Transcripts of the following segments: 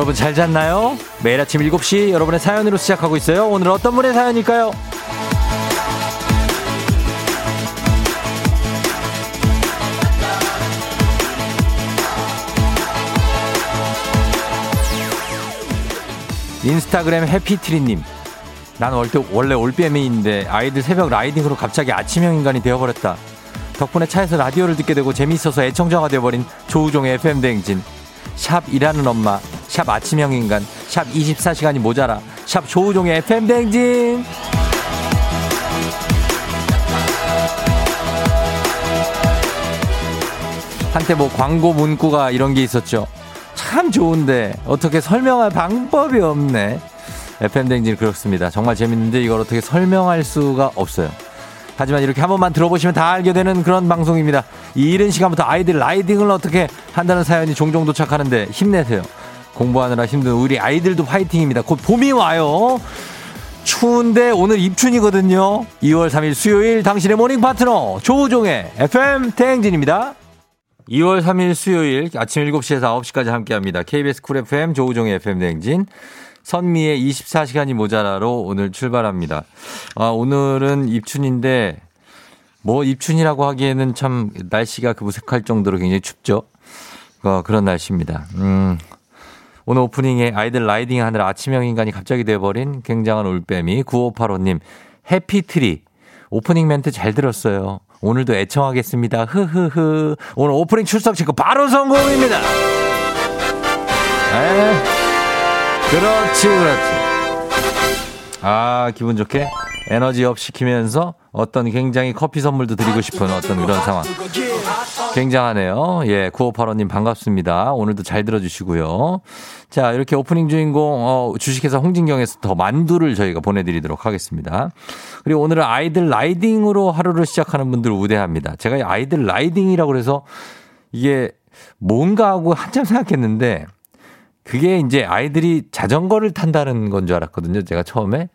여러분 잘 잤나요? 매일 아침 7시 여러분의 사연으로 시작하고 있어요. 오늘 어떤 분의 사연일까요? 인스타그램 해피트리님. 난 원래 올빼미인데 아이들 새벽 라이딩으로 갑자기 아침형 인간이 되어버렸다. 덕분에 차에서 라디오를 듣게 되고 재미있어서 애청자가 되어버린 조우종의 FM대행진. 샵 일하는 엄마, 샵 아침형 인간, 샵 24시간이 모자라, 샵 조우종의 FM대행진. 한때 뭐 광고 문구가 이런 게 있었죠. 참 좋은데 어떻게 설명할 방법이 없네. FM댕진 그렇습니다. 정말 재밌는데 이걸 어떻게 설명할 수가 없어요. 하지만 이렇게 한 번만 들어보시면 다 알게 되는 그런 방송입니다. 이 이른 시간부터 아이들 riding을 어떻게 한다는 사연이 종종 도착하는데 힘내세요. 공부하느라 힘든 우리 아이들도 파이팅입니다. 곧 봄이 와요. 추운데 오늘 입춘이거든요. 2월 3일 수요일 당신의 morning 파트너 조우종의 FM 대행진입니다. 2월 3일 수요일 아침 7시에서 9시까지 함께합니다. KBS 쿨 FM 조우종의 FM 대행진. 선미의 24시간이 모자라로 오늘 출발합니다. 아, 오늘은 입춘인데 뭐 입춘이라고 하기에는 참 날씨가 그 무색할 정도로 굉장히 춥죠. 어, 그런 날씨입니다. 음. 오늘 오프닝에 아이들 riding 하느라 아침형 인간이 갑자기 돼버린 굉장한 올빼미 9585님 해피트리 오프닝 멘트 잘 들었어요. 오늘도 애청하겠습니다. 흐흐흐. 오늘 오프닝 출석 체크 바로 성공입니다. 에 그렇지, 그렇지. 아, 기분 좋게 에너지 up 시키면서 어떤 굉장히 커피 선물도 드리고 싶은 어떤 그런 상황. 굉장하네요. 예, 9585님 반갑습니다. 오늘도 잘 들어주시고요. 자, 이렇게 오프닝 주인공, 어, 주식회사 홍진경에서 더 만두를 저희가 보내드리도록 하겠습니다. 그리고 오늘은 아이들 riding으로 하루를 시작하는 분들 우대합니다. 제가 아이들 riding이라고 해서 이게 뭔가 하고 한참 생각했는데 그게 이제 아이들이 자전거를 탄다는 건 줄 알았거든요. 제가 처음에.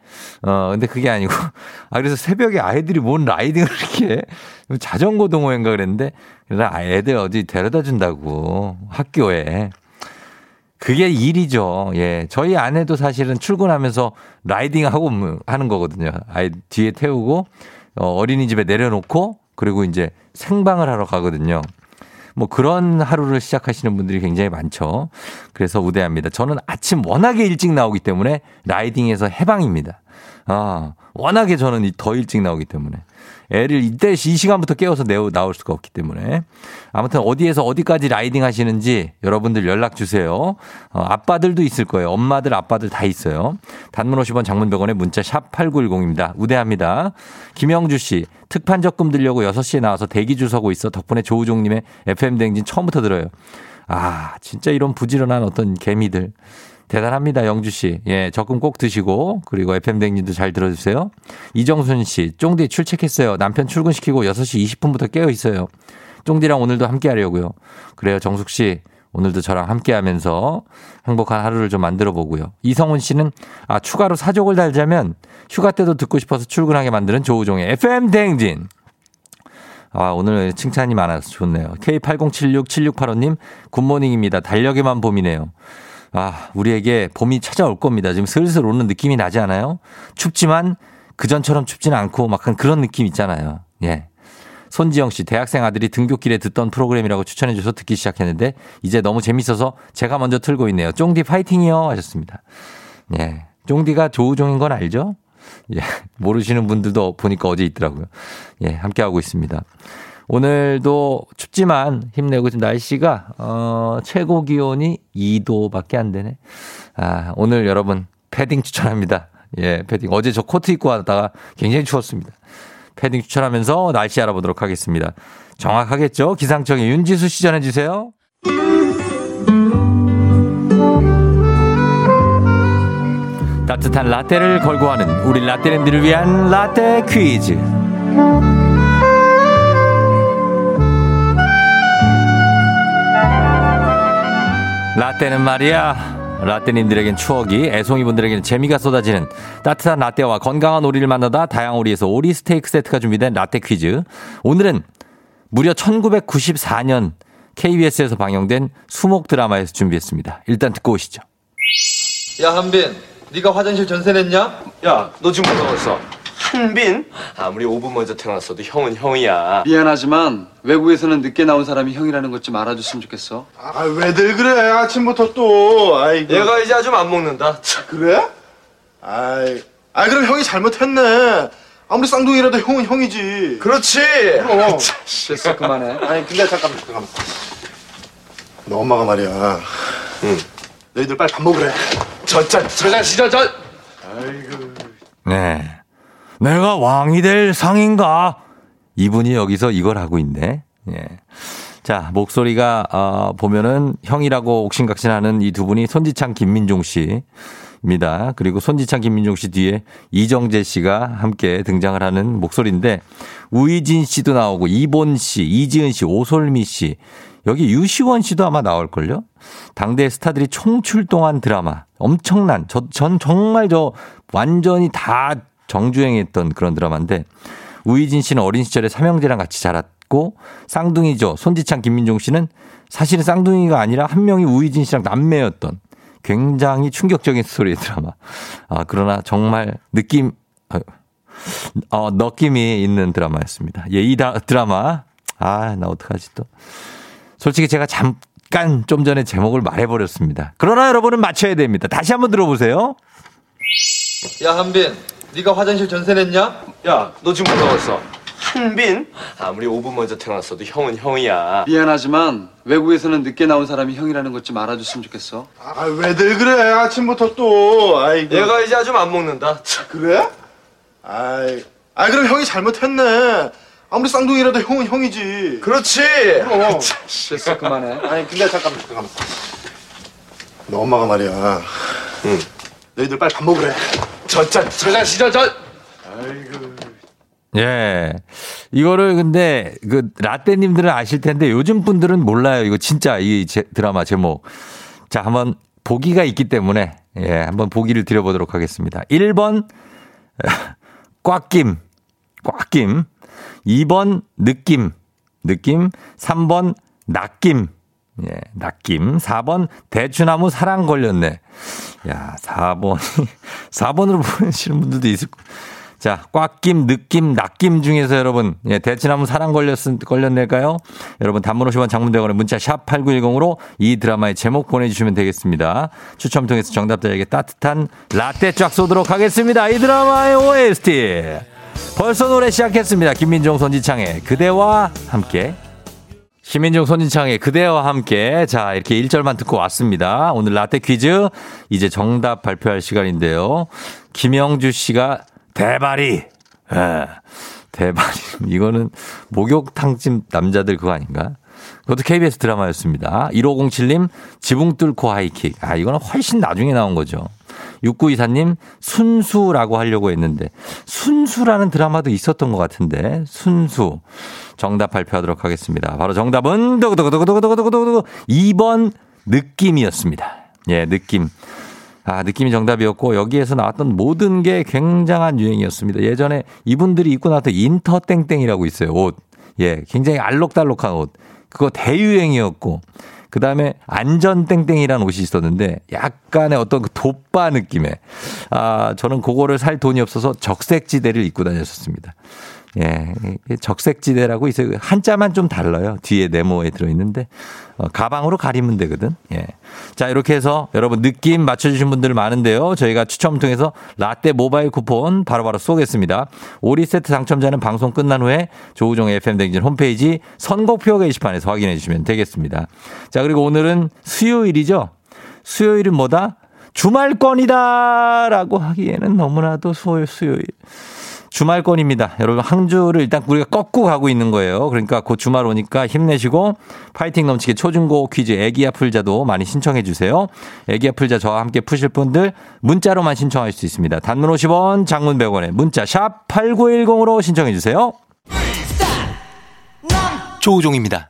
어, 근데 그게 아니고. 아, 그래서 새벽에 아이들이 뭔 라이딩을 이렇게 자전거 동호회인가 그랬는데 그래서 애들 어디 데려다 준다고 학교에. 그게 일이죠. 예. 저희 아내도 사실은 출근하면서 라이딩하고 뭐 하는 거거든요. 아이 뒤에 태우고 어, 어린이집에 내려놓고 그리고 이제 생방을 하러 가거든요. 뭐 그런 하루를 시작하시는 분들이 굉장히 많죠. 그래서 우대합니다. 저는 아침 워낙에 일찍 나오기 때문에 라이딩에서 해방입니다. 아, 워낙에 저는 더 일찍 나오기 때문에. 애를 이때 이 시간부터 깨워서 내어 나올 수가 없기 때문에 아무튼 어디에서 어디까지 라이딩 하시는지 여러분들 연락 주세요. 어, 아빠들도 있을 거예요. 엄마들, 아빠들 다 있어요. 단문 50원 장문 100원에 문자 샵 8910입니다. 우대합니다. 김영주 씨, 특판 적금 들려고 6시에 나와서 대기 줄 서고 있어. 덕분에 조우종 님의 FM 댕진 처음부터 들어요. 아, 진짜 이런 부지런한 어떤 개미들. 대단합니다, 영주 씨. 예, 적금 꼭 드시고, 그리고 FM댕님도 잘 들어주세요. 이정순 씨, 쫑디 출첵했어요. 남편 출근시키고 6시 20분부터 깨어 있어요. 쫑디랑 오늘도 함께 하려고요. 그래요, 정숙 씨. 오늘도 저랑 함께 하면서 행복한 하루를 좀 만들어 보고요. 이성훈 씨는, 아, 추가로 사족을 달자면 휴가 때도 듣고 싶어서 출근하게 만드는 조우종의 FM 대행진. 아, 오늘 칭찬이 많아서 좋네요. K80767685님, good morning입니다. 달력에만 봄이네요. 아, 우리에게 봄이 찾아올 겁니다. 지금 슬슬 오는 느낌이 나지 않아요? 춥지만 그전처럼 춥지는 않고 막 그런 느낌 있잖아요. 예. 손지영 씨, 대학생 아들이 등교길에 듣던 프로그램이라고 추천해 줘서 듣기 시작했는데 이제 너무 재밌어서 제가 먼저 틀고 있네요. 쫑디 파이팅이요 하셨습니다. 예. 쫑디가 조우종인 건 알죠? 예. 모르시는 분들도 보니까 어제 있더라고요. 예. 함께 하고 있습니다. 오늘도 춥지만 힘내고 지금 날씨가 어 최고 기온이 2도밖에 안 되네. 아, 오늘 여러분 패딩 추천합니다. 예, 패딩. 어제 저 코트 입고 왔다가 굉장히 추웠습니다. 패딩 추천하면서 날씨 알아보도록 하겠습니다. 정확하겠죠? 기상청의 윤지수 씨 전해 주세요. 따뜻한 라떼를 걸고 하는 우리 라떼랜들을 위한 라떼 퀴즈. 라떼는 말이야. 라떼님들에겐 추억이, 애송이분들에게는 재미가 쏟아지는 따뜻한 라떼와 건강한 오리를 만나다 다양한 오리에서 오리 스테이크 세트가 준비된 라떼 퀴즈. 오늘은 무려 1994년 KBS에서 방영된 수목 드라마에서 준비했습니다. 일단 듣고 오시죠. 야 한빈 네가 화장실 전세 냈냐? 야, 너 지금 뭐라고 했어? 한빈? 아무리 5분 먼저 태어났어도 형은 형이야. 미안하지만 외국에서는 늦게 나온 사람이 형이라는 것 좀 알아줬으면 좋겠어. 아 왜들 그래 아침부터 또 아이고 얘가 이제 아주 안 먹는다. 그래? 아이 아 그럼 형이 잘못했네 아무리 쌍둥이라도 형은 형이지 그렇지. 그럼 됐어 그만해. 아니 근데 잠깐만 잠깐만 너 엄마가 말이야 응. 너희들 빨리 밥 먹으래 저자 저자 시저 저. 네. 내가 왕이 될 상인가? 이분이 여기서 이걸 하고 있네. 예. 자, 목소리가, 어, 보면은 형이라고 옥신각신하는 이 두 분이 손지창 김민종 씨입니다. 그리고 손지창 김민종 씨 뒤에 이정재 씨가 함께 등장을 하는 목소리인데 우이진 씨도 나오고 이본 씨, 이지은 씨, 오솔미 씨, 여기 유시원 씨도 아마 나올걸요? 당대 스타들이 총출동한 드라마. 엄청난, 저, 전 정말 저 완전히 다 정주행했던 그런 드라마인데 우이진 씨는 어린 시절에 삼형제랑 같이 자랐고 쌍둥이죠. 손지창 김민종 씨는 사실은 쌍둥이가 아니라 한 명이 우이진 씨랑 남매였던 굉장히 충격적인 스토리의 드라마. 아, 그러나 정말 느낌, 어, 느낌이 있는 드라마였습니다. 예, 이 다, 드라마. 아, 나 어떡하지 또. 솔직히 제가 잠깐 좀 전에 제목을 말해버렸습니다. 그러나 여러분은 맞춰야 됩니다. 다시 한번 들어보세요. 야 한빈 네가 화장실 전세 냈냐? 야, 너 지금 뭐라고 했어? 한빈? 아무리 5분 먼저 태어났어도 형은 형이야. 미안하지만 외국에서는 늦게 나온 사람이 형이라는 것 좀 알아줬으면 좋겠어. 아 왜들 그래 아침부터 또 아이고 얘가 이제 아주 안 먹는다. 그래? 아이 아 그럼 형이 잘못했네 아무리 쌍둥이라도 형은 형이지 그렇지. 그럼 됐어 그만해. 아니 근데 잠깐만 잠깐만 너 엄마가 말이야 응. 너희들 빨리 밥 먹으래 저자 저자 시저 저. 예. 이거를 근데 그 라떼님들은 아실 텐데 요즘 분들은 몰라요. 이거 진짜 이 제, 드라마 제목. 자, 한번 보기가 있기 때문에 예, 한번 보기를 드려보도록 하겠습니다. 1번 꽉김. 꽉김. 2번 느낌. 느낌. 3번 낚임. 예, 낚임. 4번 대추나무 사랑 걸렸네. 야, 4번이 4번으로 보내시는 분들도 있을 거. 자, 꽉김, 느낌, 낚임 중에서 여러분, 예, 대치나무 사랑 걸렸, 걸렸을까요? 여러분, 단문 50원 장문대원의 문자 샵 8910으로 이 드라마의 제목 보내주시면 되겠습니다. 추첨 통해서 정답자에게 따뜻한 라떼 쫙 쏘도록 하겠습니다. 이 드라마의 OST. 벌써 노래 시작했습니다. 김민종, 손지창의 그대와 함께. 김민종, 손지창의 그대와 함께. 자, 이렇게 1절만 듣고 왔습니다. 오늘 라떼 퀴즈. 이제 정답 발표할 시간인데요. 김영주 씨가 대바리. 예. 대바리. 이거는 목욕탕집 남자들 그거 아닌가? 그것도 KBS 드라마였습니다. 1507님, 지붕 뚫고 하이킥. 아, 이거는 훨씬 나중에 나온 거죠. 6924님, 순수라고 하려고 했는데, 순수라는 드라마도 있었던 것 같은데, 순수. 정답 발표하도록 하겠습니다. 바로 정답은, 두구두구두구두구두구두구 2번 느낌이었습니다. 예, 느낌. 아, 느낌이 정답이었고 여기에서 나왔던 모든 게 굉장한 유행이었습니다. 예전에 이분들이 입고 나왔던 인터 땡땡이라고 있어요. 옷. 예, 굉장히 알록달록한 옷. 그거 대유행이었고 그 다음에 안전땡땡이라는 옷이 있었는데 약간의 어떤 그 돋바 느낌의 아, 저는 그거를 살 돈이 없어서 적색지대를 입고 다녔었습니다. 예, 적색지대라고 있어요. 한자만 좀 달라요. 뒤에 네모에 들어있는데, 어, 가방으로 가리면 되거든. 예. 자, 이렇게 해서 여러분 느낌 맞춰주신 분들 많은데요. 저희가 추첨 통해서 라떼 모바일 쿠폰 바로바로 쏘겠습니다. 오리 세트 당첨자는 방송 끝난 후에 조우종의 FM댕진 홈페이지 선곡표 게시판에서 확인해 주시면 되겠습니다. 자, 그리고 오늘은 수요일이죠. 수요일은 뭐다? 주말권이다! 라고 하기에는 너무나도 수요일. 주말권입니다. 여러분 한 주를 일단 우리가 꺾고 가고 있는 거예요. 그러니까 곧 주말 오니까 힘내시고 파이팅 넘치게 초중고 퀴즈 애기야 풀자도 많이 신청해 주세요. 애기야 풀자 저와 함께 푸실 분들 문자로만 신청할 수 있습니다. 단문 50원, 장문 100원에 문자 샵 8910으로 신청해 주세요. 조우종입니다.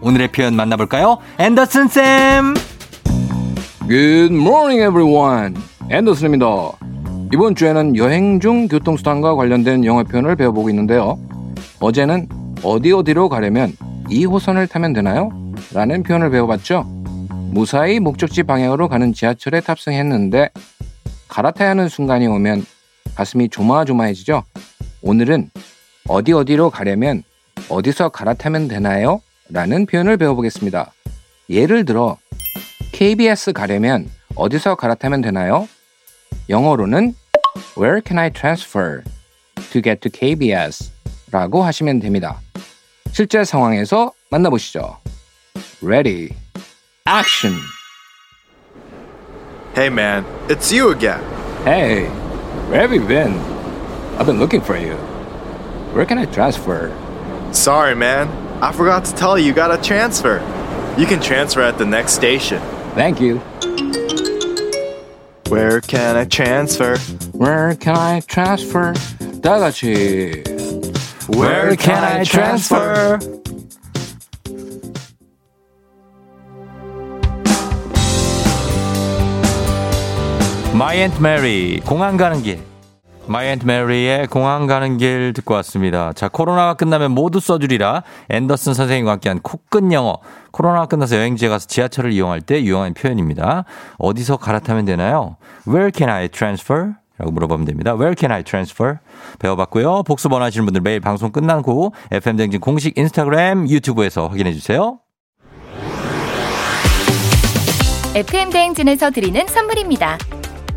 오늘의 표현 만나볼까요 앤더슨 쌤 Good morning, everyone. 앤더슨입니다. 이번 주에는 여행 중 교통수단과 관련된 영어 표현을 배워보고 있는데요. 어제는 어디 어디로 가려면 2호선을 타면 되나요? 라는 표현을 배워봤죠. 무사히 목적지 방향으로 가는 지하철에 탑승했는데 갈아타야 하는 순간이 오면 가슴이 조마조마해지죠. 오늘은 어디 어디로 가려면 어디서 갈아타면 되나요? 라는 표현을 배워보겠습니다. 예를 들어 KBS 가려면 어디서 갈아타면 되나요? 영어로는 Where can I transfer to get to KBS? 라고 하시면 됩니다. 실제 상황에서 만나보시죠. Ready, action. Hey man, it's you again. Hey, where have you been? I've been looking for you. Where can I transfer? Sorry man, I forgot to tell you you gotta transfer. You can transfer at the next station. Thank you. Where can I transfer? Where can I transfer? 다 같이. Where can I transfer? 마이 앤트 메리 공항 가는 길 마이 앤트 메리의 공항 가는 길 듣고 왔습니다. 자 코로나가 끝나면 모두 써주리라 앤더슨 선생님과 함께한 코끝 영어 코로나가 끝나서 여행지에 가서 지하철을 이용할 때 유용한 표현입니다. 어디서 갈아타면 되나요? Where can I transfer? 라고 물어보면 됩니다. Where can I transfer? 배워봤고요. 복습 원하시는 분들 매일 방송 후 FM댕진 공식 인스타그램, 유튜브에서 확인해 주세요. FM 대행진에서 드리는 선물입니다.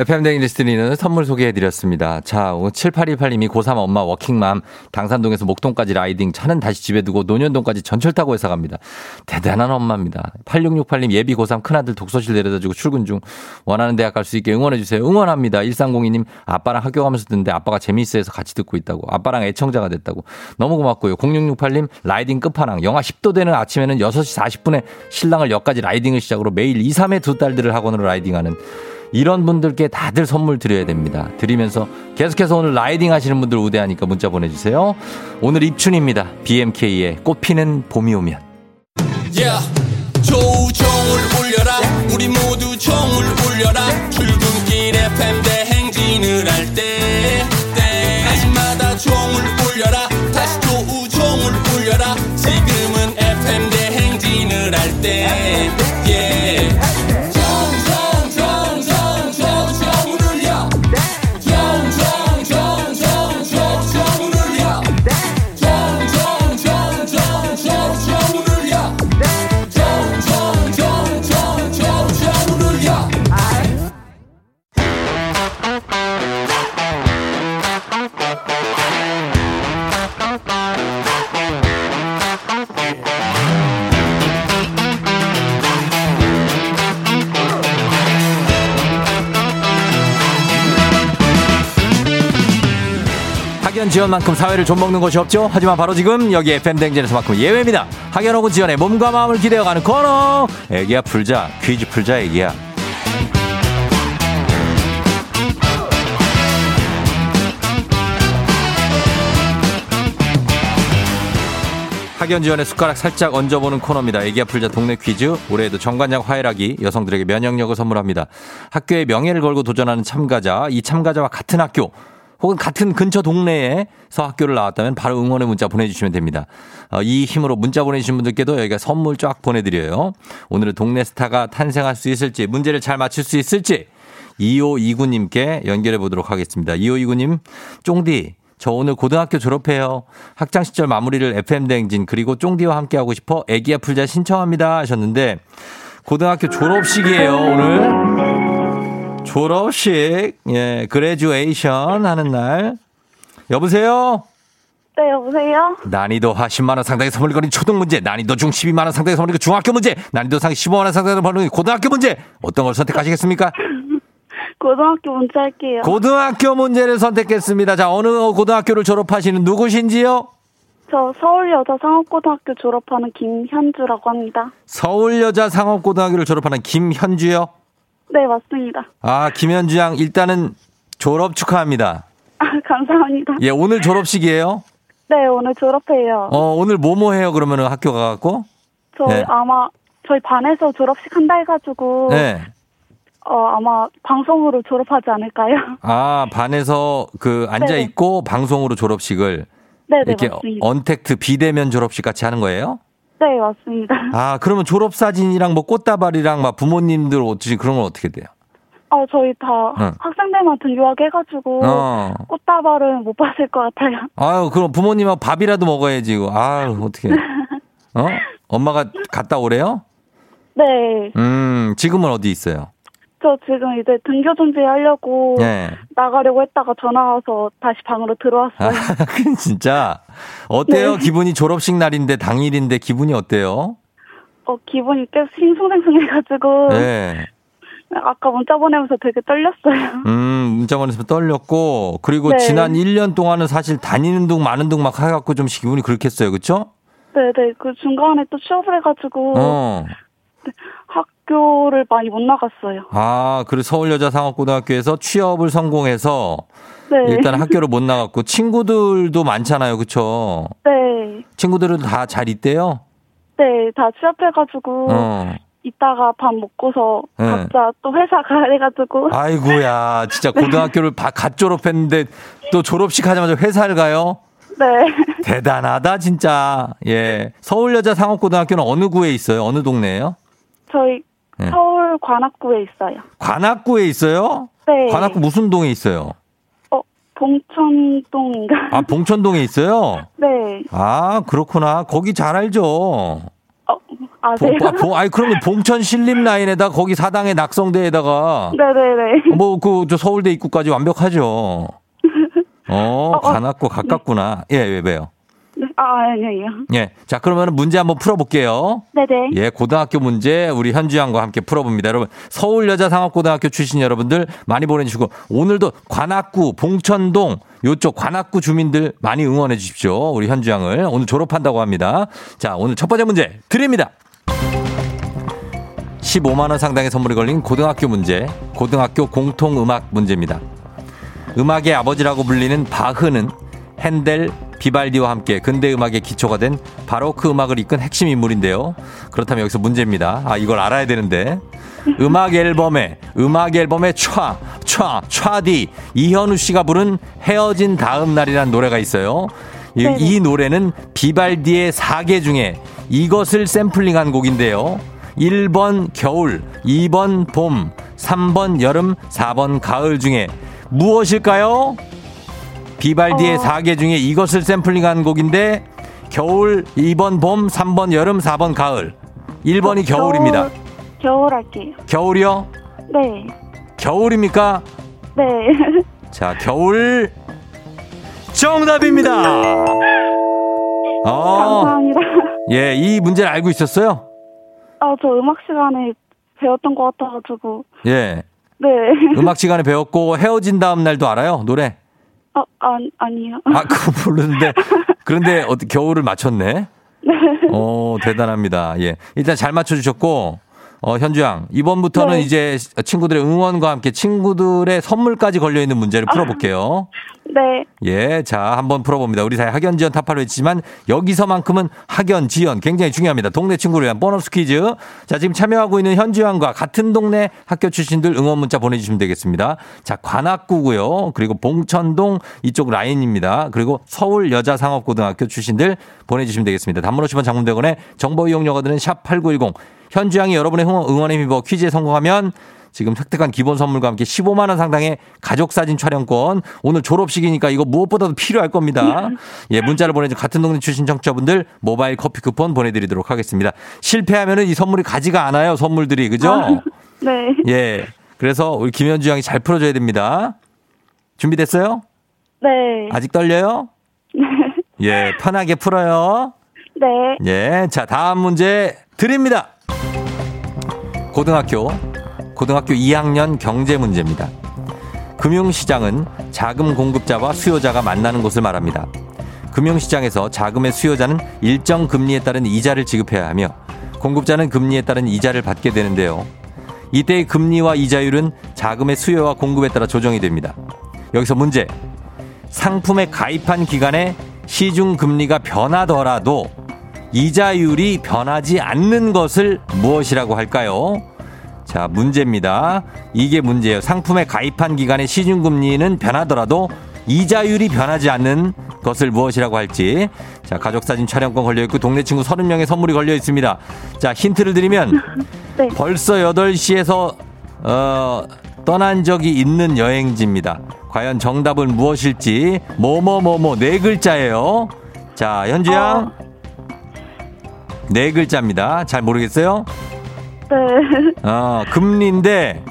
FM댕진에서 드리는 선물 소개해드렸습니다. 자, 7818님이 고3 엄마 워킹맘 당산동에서 목동까지 라이딩 차는 다시 집에 두고 논현동까지 전철 타고 회사 갑니다. 대단한 엄마입니다. 8668님 예비 고3 큰아들 독서실 데려다주고 출근 중 원하는 대학 갈 수 있게 응원해주세요. 응원합니다. 1302님 아빠랑 학교 가면서 듣는데 아빠가 재미있어 해서 같이 듣고 있다고. 아빠랑 애청자가 됐다고. 너무 고맙고요. 0668님 라이딩 끝판왕 영하 10도 되는 아침에는 6시 40분에 신랑을 역까지 라이딩을 시작으로 매일 2, 3회 두 딸들을 학원으로 라이딩하는 이런 분들께 다들 선물 드려야 됩니다. 드리면서 계속해서 오늘 라이딩 하시는 분들 우대하니까 문자 보내주세요. 오늘 입춘입니다. BMK의 꽃피는 봄이 오면. yeah. 조우종을 울려라 우리 모두 종을 울려라 출근길 FM 대행진을 할 때 때마다 종을 울려라 학연 지원만큼 사회를 좀먹는 것이 없죠. 하지만 바로 지금 여기 FM 댕진에서만큼 예외입니다. 혹은 지원의 몸과 마음을 기대어가는 코너. 애기야 풀자 퀴즈 풀자 애기야. 학연 지원의 숟가락 살짝 얹어보는 코너입니다. 애기야 풀자 동네 퀴즈. 올해에도 정관장 화해락이 여성들에게 면역력을 선물합니다. 학교의 명예를 걸고 도전하는 참가자, 이 참가자와 같은 학교, 혹은 같은 근처 동네에서 학교를 나왔다면 바로 응원의 문자 보내주시면 됩니다. 어, 이 힘으로 문자 보내주신 분들께도 여기가 선물 쫙 보내드려요. 오늘은 동네 스타가 탄생할 수 있을지, 문제를 잘 맞출 수 있을지, 2529님께 연결해 보도록 하겠습니다. 2529님, 쫑디, 저 오늘 고등학교 졸업해요. 학창 시절 마무리를 FM 대행진 그리고 쫑디와 함께 하고 싶어 애기야 풀자 신청합니다 하셨는데 고등학교 졸업식이에요 오늘. 졸업식, 예, 그레듀에이션 하는 날. 여보세요? 네, 여보세요? 난이도 하 10만원 상당의 선물이 걸린 초등 문제, 난이도 중 12만원 상당의 선물이 걸린 중학교 문제, 난이도 상 15만원 상당의 선물이 걸린 고등학교 문제. 어떤 걸 선택하시겠습니까? 고등학교 문제 할게요. 고등학교 문제를 선택했습니다. 자, 어느 고등학교를 졸업하시는 누구신지요? 저 서울여자 상업고등학교 졸업하는 김현주라고 합니다. 서울여자 상업고등학교를 졸업하는 김현주요? 네, 맞습니다. 아, 김현주 양, 일단은 졸업 축하합니다. 아, 감사합니다. 예, 오늘 졸업식이에요? 네, 오늘 졸업해요. 어, 오늘 뭐뭐 해요, 그러면은 학교 가갖고? 저희 네. 아마 저희 반에서 졸업식 한다 해가지고 네. 어 아마 방송으로 졸업하지 않을까요? 아, 반에서 그 앉아있고 방송으로 졸업식을 네, 네, 이렇게 맞습니다. 언택트 비대면 졸업식 같이 하는 거예요? 네, 맞습니다. 아, 그러면 졸업사진이랑 뭐 꽃다발이랑 막 부모님들 어찌 그런 건 어떻게 돼요? 어, 저희 다 응. 학생들만 등교하게 해가지고 어. 꽃다발은 못 받을 것 같아요. 아유, 그럼 부모님하고 밥이라도 먹어야지. 아유, 어떻게. 어? 엄마가 갔다 오래요? 네, 음, 지금은 어디 있어요? 저 지금 이제 등교 준비하려고 예. 나가려고 했다가 전화 와서 다시 방으로 들어왔어요. 아, 그 진짜. 어때요? 네. 기분이 졸업식 날인데 당일인데 기분이 어때요? 어, 기분이 계속 싱숭생숭해가지고 네. 아까 문자 보내면서 되게 떨렸어요. 음, 문자 보내서 떨렸고, 그리고 네. 지난 1년 동안은 사실 다니는 둥 마는 둥 막 해갖고 좀 기분이 그렇겠어요. 그쵸? 네네, 그 중간에 또 취업을 해가지고 어. 학교를 많이 못 나갔어요. 아, 그리고 서울여자상업고등학교에서 취업을 성공해서 네. 일단 학교를 못 나갔고, 친구들도 많잖아요. 그쵸? 네, 친구들은 다 잘 있대요? 네, 다 취업해가지고 어. 이따가 밥 먹고서 네. 각자 또 회사 가야 돼가지고 아이고야, 진짜 고등학교를 바- 갓 졸업했는데 또 졸업식 하자마자 회사를 가요? 네, 대단하다, 진짜. 예. 서울 여자 상업고등학교는 어느 구에 있어요? 어느 동네예요? 저희 네. 서울 관악구에 있어요. 관악구에 있어요? 네. 관악구 무슨 동에 있어요? 어, 봉천동인가? 아, 봉천동에 있어요? 네. 아, 그렇구나. 거기 잘 알죠? 어, 아세요? 봉, 아, 봉, 아니 그러면 봉천 신림 라인에다 거기 사당의 낙성대에다가 네네네. 뭐 그 저 서울대 입구까지 완벽하죠. 어, 관악구 가깝구나. 예, 왜 왜요? 네. 아, 아니에요. 예. 자, 그러면 문제 한번 풀어볼게요. 네네. 예, 고등학교 문제 우리 현주 양과 함께 풀어봅니다. 여러분, 서울여자상업고등학교 출신 여러분들 많이 보내주시고 오늘도 관악구, 봉천동 요쪽 관악구 주민들 많이 응원해 주십시오. 우리 현주 양을 오늘 졸업한다고 합니다. 자, 오늘 첫 번째 문제 드립니다. 15만 원 상당의 선물이 걸린 고등학교 문제, 고등학교 공통 음악 문제입니다. 음악의 아버지라고 불리는 바흐는 핸델, 비발디와 함께 근대 음악의 기초가 된 바로크 음악을 이끈 핵심 인물인데요. 그렇다면 여기서 문제입니다. 아, 이걸 알아야 되는데. 음악 앨범에, 음악 앨범에 촤, 촤, 촤디, 이현우 씨가 부른 헤어진 다음 날이라는 노래가 있어요. 이. 이 노래는 비발디의 4개 중에 이것을 샘플링한 곡인데요. 1번 겨울, 2번 봄, 3번 여름, 4번 가을 중에 무엇일까요? 비발디의 어. 4개 중에 이것을 샘플링한 곡인데 겨울, 2번 봄, 3번 여름, 4번 가을. 1번이 겨 울입니다. 겨울, 겨울 할게요. 겨울이요? 네. 겨울입니까? 네. 자, 겨울 정답입니다. 어, 감사합니다. 예, 이 문제를 알고 있었어요? 아, 저 음악 시간에 배웠던 것 같아가지고. 예. 네. 음악 시간에 배웠고 헤어진 다음 날도 알아요? 노래? 어, 아, 아니요. 아, 그거 모르는데. 그런데 어떻게 겨울을 맞췄네? 어, 대단합니다. 예. 일단 잘 맞춰주셨고, 어, 현주양. 이번부터는 네. 이제 친구들의 응원과 함께 친구들의 선물까지 걸려있는 문제를 풀어볼게요. 네. 예. 자, 한번 풀어봅니다. 우리 사회 학연 지원 타파로 했지만 여기서만큼은 학연 지원 굉장히 중요합니다. 동네 친구를 위한 보너스 퀴즈. 자, 지금 참여하고 있는 현주양과 같은 동네 학교 출신들 응원 문자 보내주시면 되겠습니다. 자, 관악구고요. 그리고 봉천동 이쪽 라인입니다. 그리고 서울 여자상업고등학교 출신들 보내주시면 되겠습니다. 단문 50원 장문대원에 정보 이용료가 드는 샵 8910. 현주양이 여러분의 응원- 응원에 힘입어 퀴즈에 성공하면 지금 획득한 기본 선물과 함께 15만 원 상당의 가족 사진 촬영권. 오늘 졸업식이니까 이거 무엇보다도 필요할 겁니다. 예, 문자를 보내준 같은 동네 출신 청취자분들 모바일 커피 쿠폰 보내드리도록 하겠습니다. 실패하면은 이 선물이 가지가 않아요. 선물들이 그죠? 네. 예. 그래서 우리 김현주 양이 잘 풀어줘야 됩니다. 준비됐어요? 네. 아직 떨려요? 예, 편하게 풀어요. 네. 예, 자 다음 문제 드립니다. 고등학교 고등학교 2학년 경제 문제입니다. 금융시장은 자금 공급자와 수요자가 만나는 곳을 말합니다. 금융시장에서 자금의 수요자는 일정 금리에 따른 이자를 지급해야 하며 공급자는 금리에 따른 이자를 받게 되는데요. 이때의 금리와 이자율은 자금의 수요와 공급에 따라 조정이 됩니다. 여기서 문제. 상품에 가입한 기간에 시중 금리가 변하더라도 이자율이 변하지 않는 것을 무엇이라고 할까요? 자, 문제입니다. 이게 문제예요. 상품에 가입한 기간에 시중 금리는 변하더라도 이자율이 변하지 않는 것을 무엇이라고 할지. 자, 가족 사진 촬영권 걸려 있고 동네 친구 30명의 선물이 걸려 있습니다. 자, 힌트를 드리면 네. 벌써 8시에서 어, 떠난 적이 있는 여행지입니다. 과연 정답은 무엇일지 뭐뭐뭐뭐 네 글자예요. 자, 현주양 네 글자입니다. 잘 모르겠어요? 네. 어, 금리인데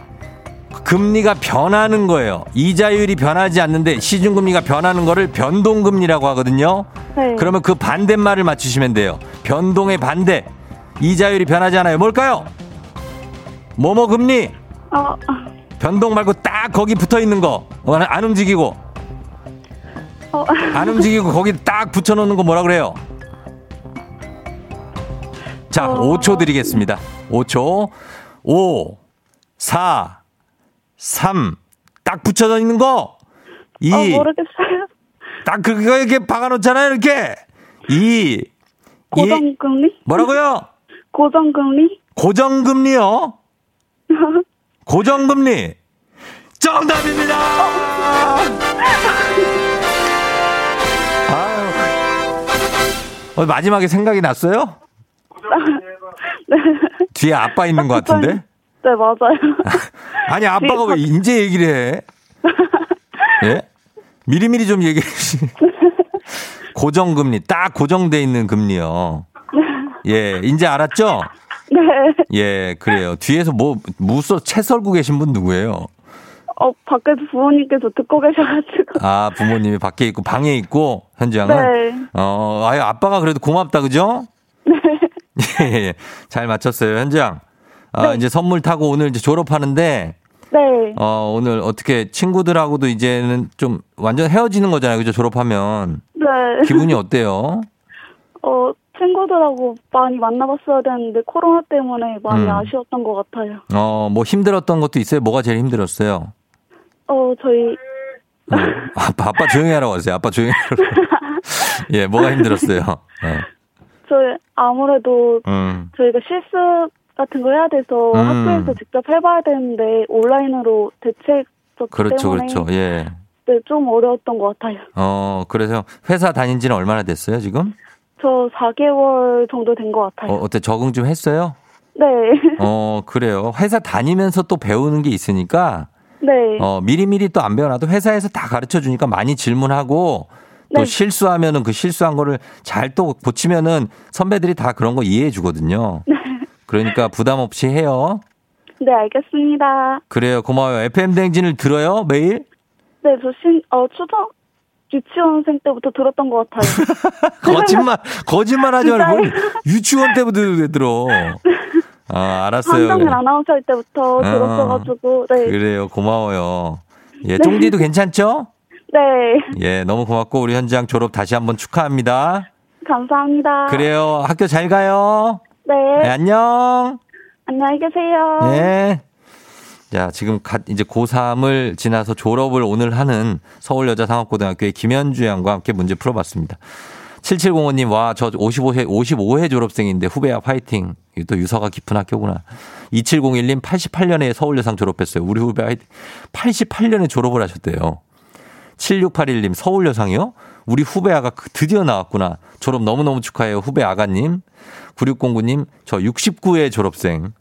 금리가 변하는 거예요. 이자율이 변하지 않는데 시중금리가 변하는 거를 변동금리라고 하거든요. 네. 그러면 그 반대말을 맞추시면 돼요. 변동의 반대. 이자율이 변하지 않아요. 뭘까요? 뭐뭐 금리. 어, 변동 말고 딱 거기 붙어 있는 거. 어, 안 움직이고. 어, 안 움직이고 거기 딱 붙여 놓는 거 뭐라 그래요? 자, 어. 5초 드리겠습니다. 5초. 5, 4, 3. 딱 붙여져 있는 거. 2. 어, 모르겠어요. 딱 그거 이렇게 박아 놓잖아요, 이렇게. 2. 고정금리? 뭐라고요? 고정금리? 고정금리요. 고정금리. 정답입니다. 아유. 어, 마지막에 생각이 났어요? 네. 뒤에 아빠 있는 것 같은데? 네, 맞아요. 아니, 아빠가 왜 이제 얘기를 해? 예? 미리미리 좀 얘기해 주시. 고정금리, 딱 고정돼 있는 금리요. 예, 이제 알았죠? 네. 예, 그래요. 뒤에서 뭐, 무서, 채 썰고 계신 분 누구예요? 어, 밖에서 부모님께서 듣고 계셔가지고. 아, 부모님이 밖에 있고, 방에 있고, 현지 양은? 네. 어, 아유, 아빠가 그래도 고맙다, 그죠? 네. 예, 예. 잘 맞췄어요, 현지 양. 아, 네. 이제 선물 타고 오늘 이제 졸업하는데, 네. 어, 오늘 어떻게 친구들하고도 이제는 좀 완전 헤어지는 거잖아요, 그죠? 졸업하면. 네. 기분이 어때요? 어, 친구들하고 많이 만나봤어야 되는데 코로나 때문에 많이 음. 아쉬웠던 것 같아요. 어, 뭐 힘들었던 것도 있어요? 뭐가 제일 힘들었어요? 어, 저희 음. 아빠, 아빠 조용히 하라고 하세요. 아빠 조용히 하라고. 예, 뭐가 힘들었어요? 예. 저희 아무래도 음. 저희가 실습 같은 거 해야 돼서 음. 학교에서 직접 해봐야 되는데 온라인으로 대체했었기 그렇죠, 때문에 그렇죠. 예. 네, 좀 어려웠던 것 같아요. 어, 그래서 회사 다닌 지는 얼마나 됐어요, 지금? 저 4개월 정도 된 것 같아요. 어, 어때 적응 좀 했어요? 네. 어, 그래요. 회사 다니면서 또 배우는 게 있으니까 네. 어, 미리미리 또 안 배워놔도 회사에서 다 가르쳐 주니까 많이 질문하고 또 네. 실수하면은 그 실수한 거를 잘 또 고치면은 선배들이 다 그런 거 이해해 주거든요. 그러니까 부담 없이 해요. 네, 알겠습니다. 그래요. 고마워요. FM 댕진을 들어요? 매일? 네, 저 신, 어, 초등, 유치원생 때부터 들었던 것 같아요. 거짓말, 거짓말 하지 말고? 유치원 때부터 왜 들어. 아, 알았어요. 한정일 아나운서 할 때부터 어, 들었어가지고, 네. 그래요. 고마워요. 예, 쫑디도 괜찮죠? 네. 예, 너무 고맙고 우리 현장 졸업 다시 한번 축하합니다. 감사합니다. 그래요. 학교 잘 가요. 네. 네, 안녕. 안녕히 계세요. 예. 자, 지금 갓 이제 고3을 지나서 졸업을 오늘 하는 서울여자상업고등학교의 김현주 양과 함께 문제 풀어봤습니다. 7705님, 와, 저 55회, 55회 졸업생인데 후배야 파이팅. 또 유서가 깊은 학교구나. 2701님, 88년에 서울여상 졸업했어요. 우리 후배 파이팅. 88년에 졸업을 하셨대요. 7681님, 서울 여상이요? 우리 후배 아가 그 드디어 나왔구나. 졸업 너무너무 축하해요. 후배 아가님. 9609님, 저 69회 졸업생.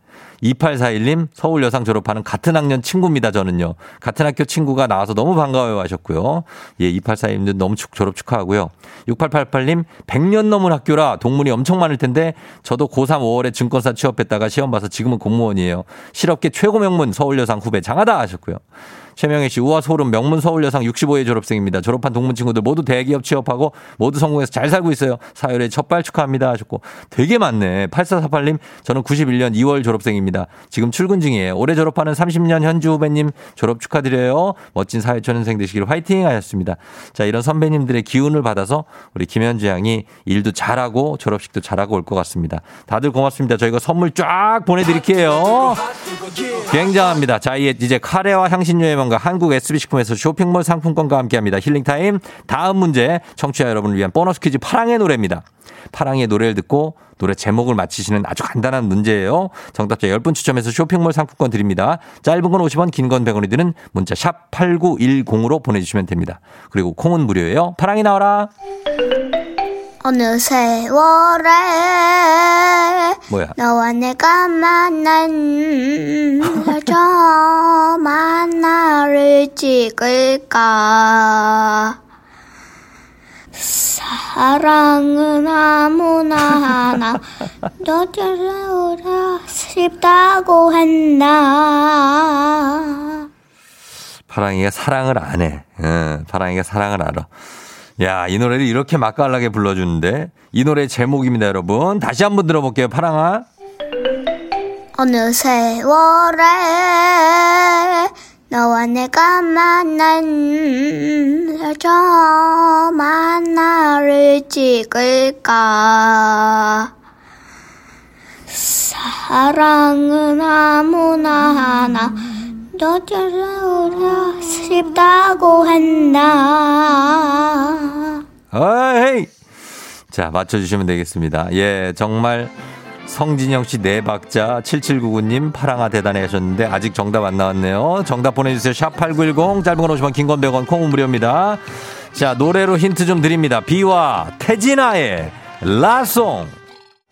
2841님, 서울 여상 졸업하는 같은 학년 친구입니다, 저는요. 같은 학교 친구가 나와서 너무 반가워요 하셨고요. 예, 2841님 너무 축, 졸업 축하하고요. 6888님, 100년 넘은 학교라 동문이 엄청 많을 텐데, 저도 고3 5월에 증권사 취업했다가 시험 봐서 지금은 공무원이에요. 실업계 최고 명문 서울 여상 후배 장하다 하셨고요. 최명혜 씨, 우와 소름 명문 서울여상 65회 졸업생입니다. 졸업한 동문 친구들 모두 대기업 취업하고 모두 성공해서 잘 살고 있어요. 사열의 첫발 축하합니다 하셨고 되게 많네. 8448님, 저는 91년 2월 졸업생입니다. 지금 출근 중이에요. 올해 졸업하는 30년 현주 후배님 졸업 축하드려요. 멋진 사회초년생 되시길 화이팅 하셨습니다. 자, 이런 선배님들의 기운을 받아서 우리 김현주 양이 일도 잘하고 졸업식도 잘하고 올 것 같습니다. 다들 고맙습니다. 저희가 선물 쫙 보내드릴게요. 굉장합니다. 자, 이제 카레와 향신료의 명가 한국 SB식품에서 쇼핑몰 상품권과 함께합니다. 힐링타임. 다음 문제 청취자 여러분을 위한 보너스 퀴즈 파랑의 노래입니다. 파랑의 노래를 듣고 노래 제목을 맞히시는 아주 간단한 문제예요. 정답자 10분 추첨해서 쇼핑몰 상품권 드립니다. 짧은 건 50원, 긴 건 100원이 드는 문자 샵 8910으로 보내주시면 됩니다. 그리고 콩은 무료예요. 파랑이 나와라. 어느 세월에 뭐야? 너와 내가 만난 저 만 나를 찍을까 사랑은 아무나 하나 너를 오라 싶다고 했나 파랑이가 사랑을 안 해. 응, 파랑이가 사랑을 알아. 야, 이 노래를 이렇게 맛깔나게 불러주는데 이 노래 제목입니다, 여러분. 다시 한번 들어볼게요, 파랑아. 어느 세월에 너와 내가 만난 저 만나를 찍을까 사랑은 아무나 하나 오라 싶다고 했나 어이! 자, 맞춰주시면 되겠습니다. 예, 정말 성진영 씨 네 박자 7799님 파랑아 대단해 하셨는데 아직 정답 안 나왔네요. 정답 보내주세요. 샵 8910 짧은 건 50원 긴건 100원 콩은 무료입니다. 자 노래로 힌트 좀 드립니다. 비와 태진아의 라송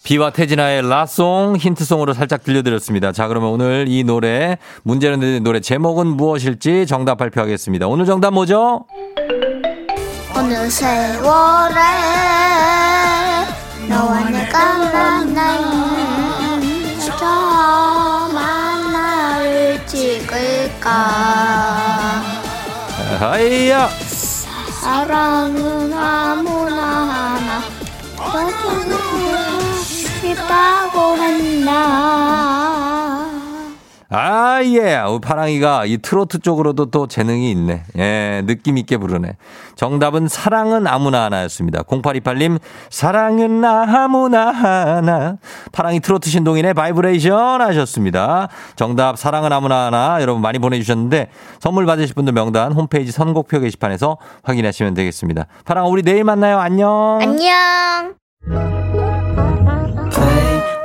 비와 태진아의 라송 힌트송으로 살짝 들려드렸습니다. 자, 그러면 오늘 이 노래, 문제는 노래 제목은 무엇일지 정답 발표하겠습니다. 오늘 정답 뭐죠? 어느 세월에 너와 내가 만나요 저만 나를 찍을까 하이야 사랑은 아무나 싶다고 했나 아, 예. 파랑이가 이 트로트 쪽으로도 또 재능이 있네. 예, 느낌 있게 부르네. 정답은 사랑은 아무나 하나였습니다. 0828님, 사랑은 아무나 하나. 파랑이 트로트 신동이네 바이브레이션 하셨습니다. 정답, 사랑은 아무나 하나. 여러분 많이 보내주셨는데, 선물 받으실 분들 명단 홈페이지 선곡표 게시판에서 확인하시면 되겠습니다. 파랑아, 우리 내일 만나요. 안녕. 안녕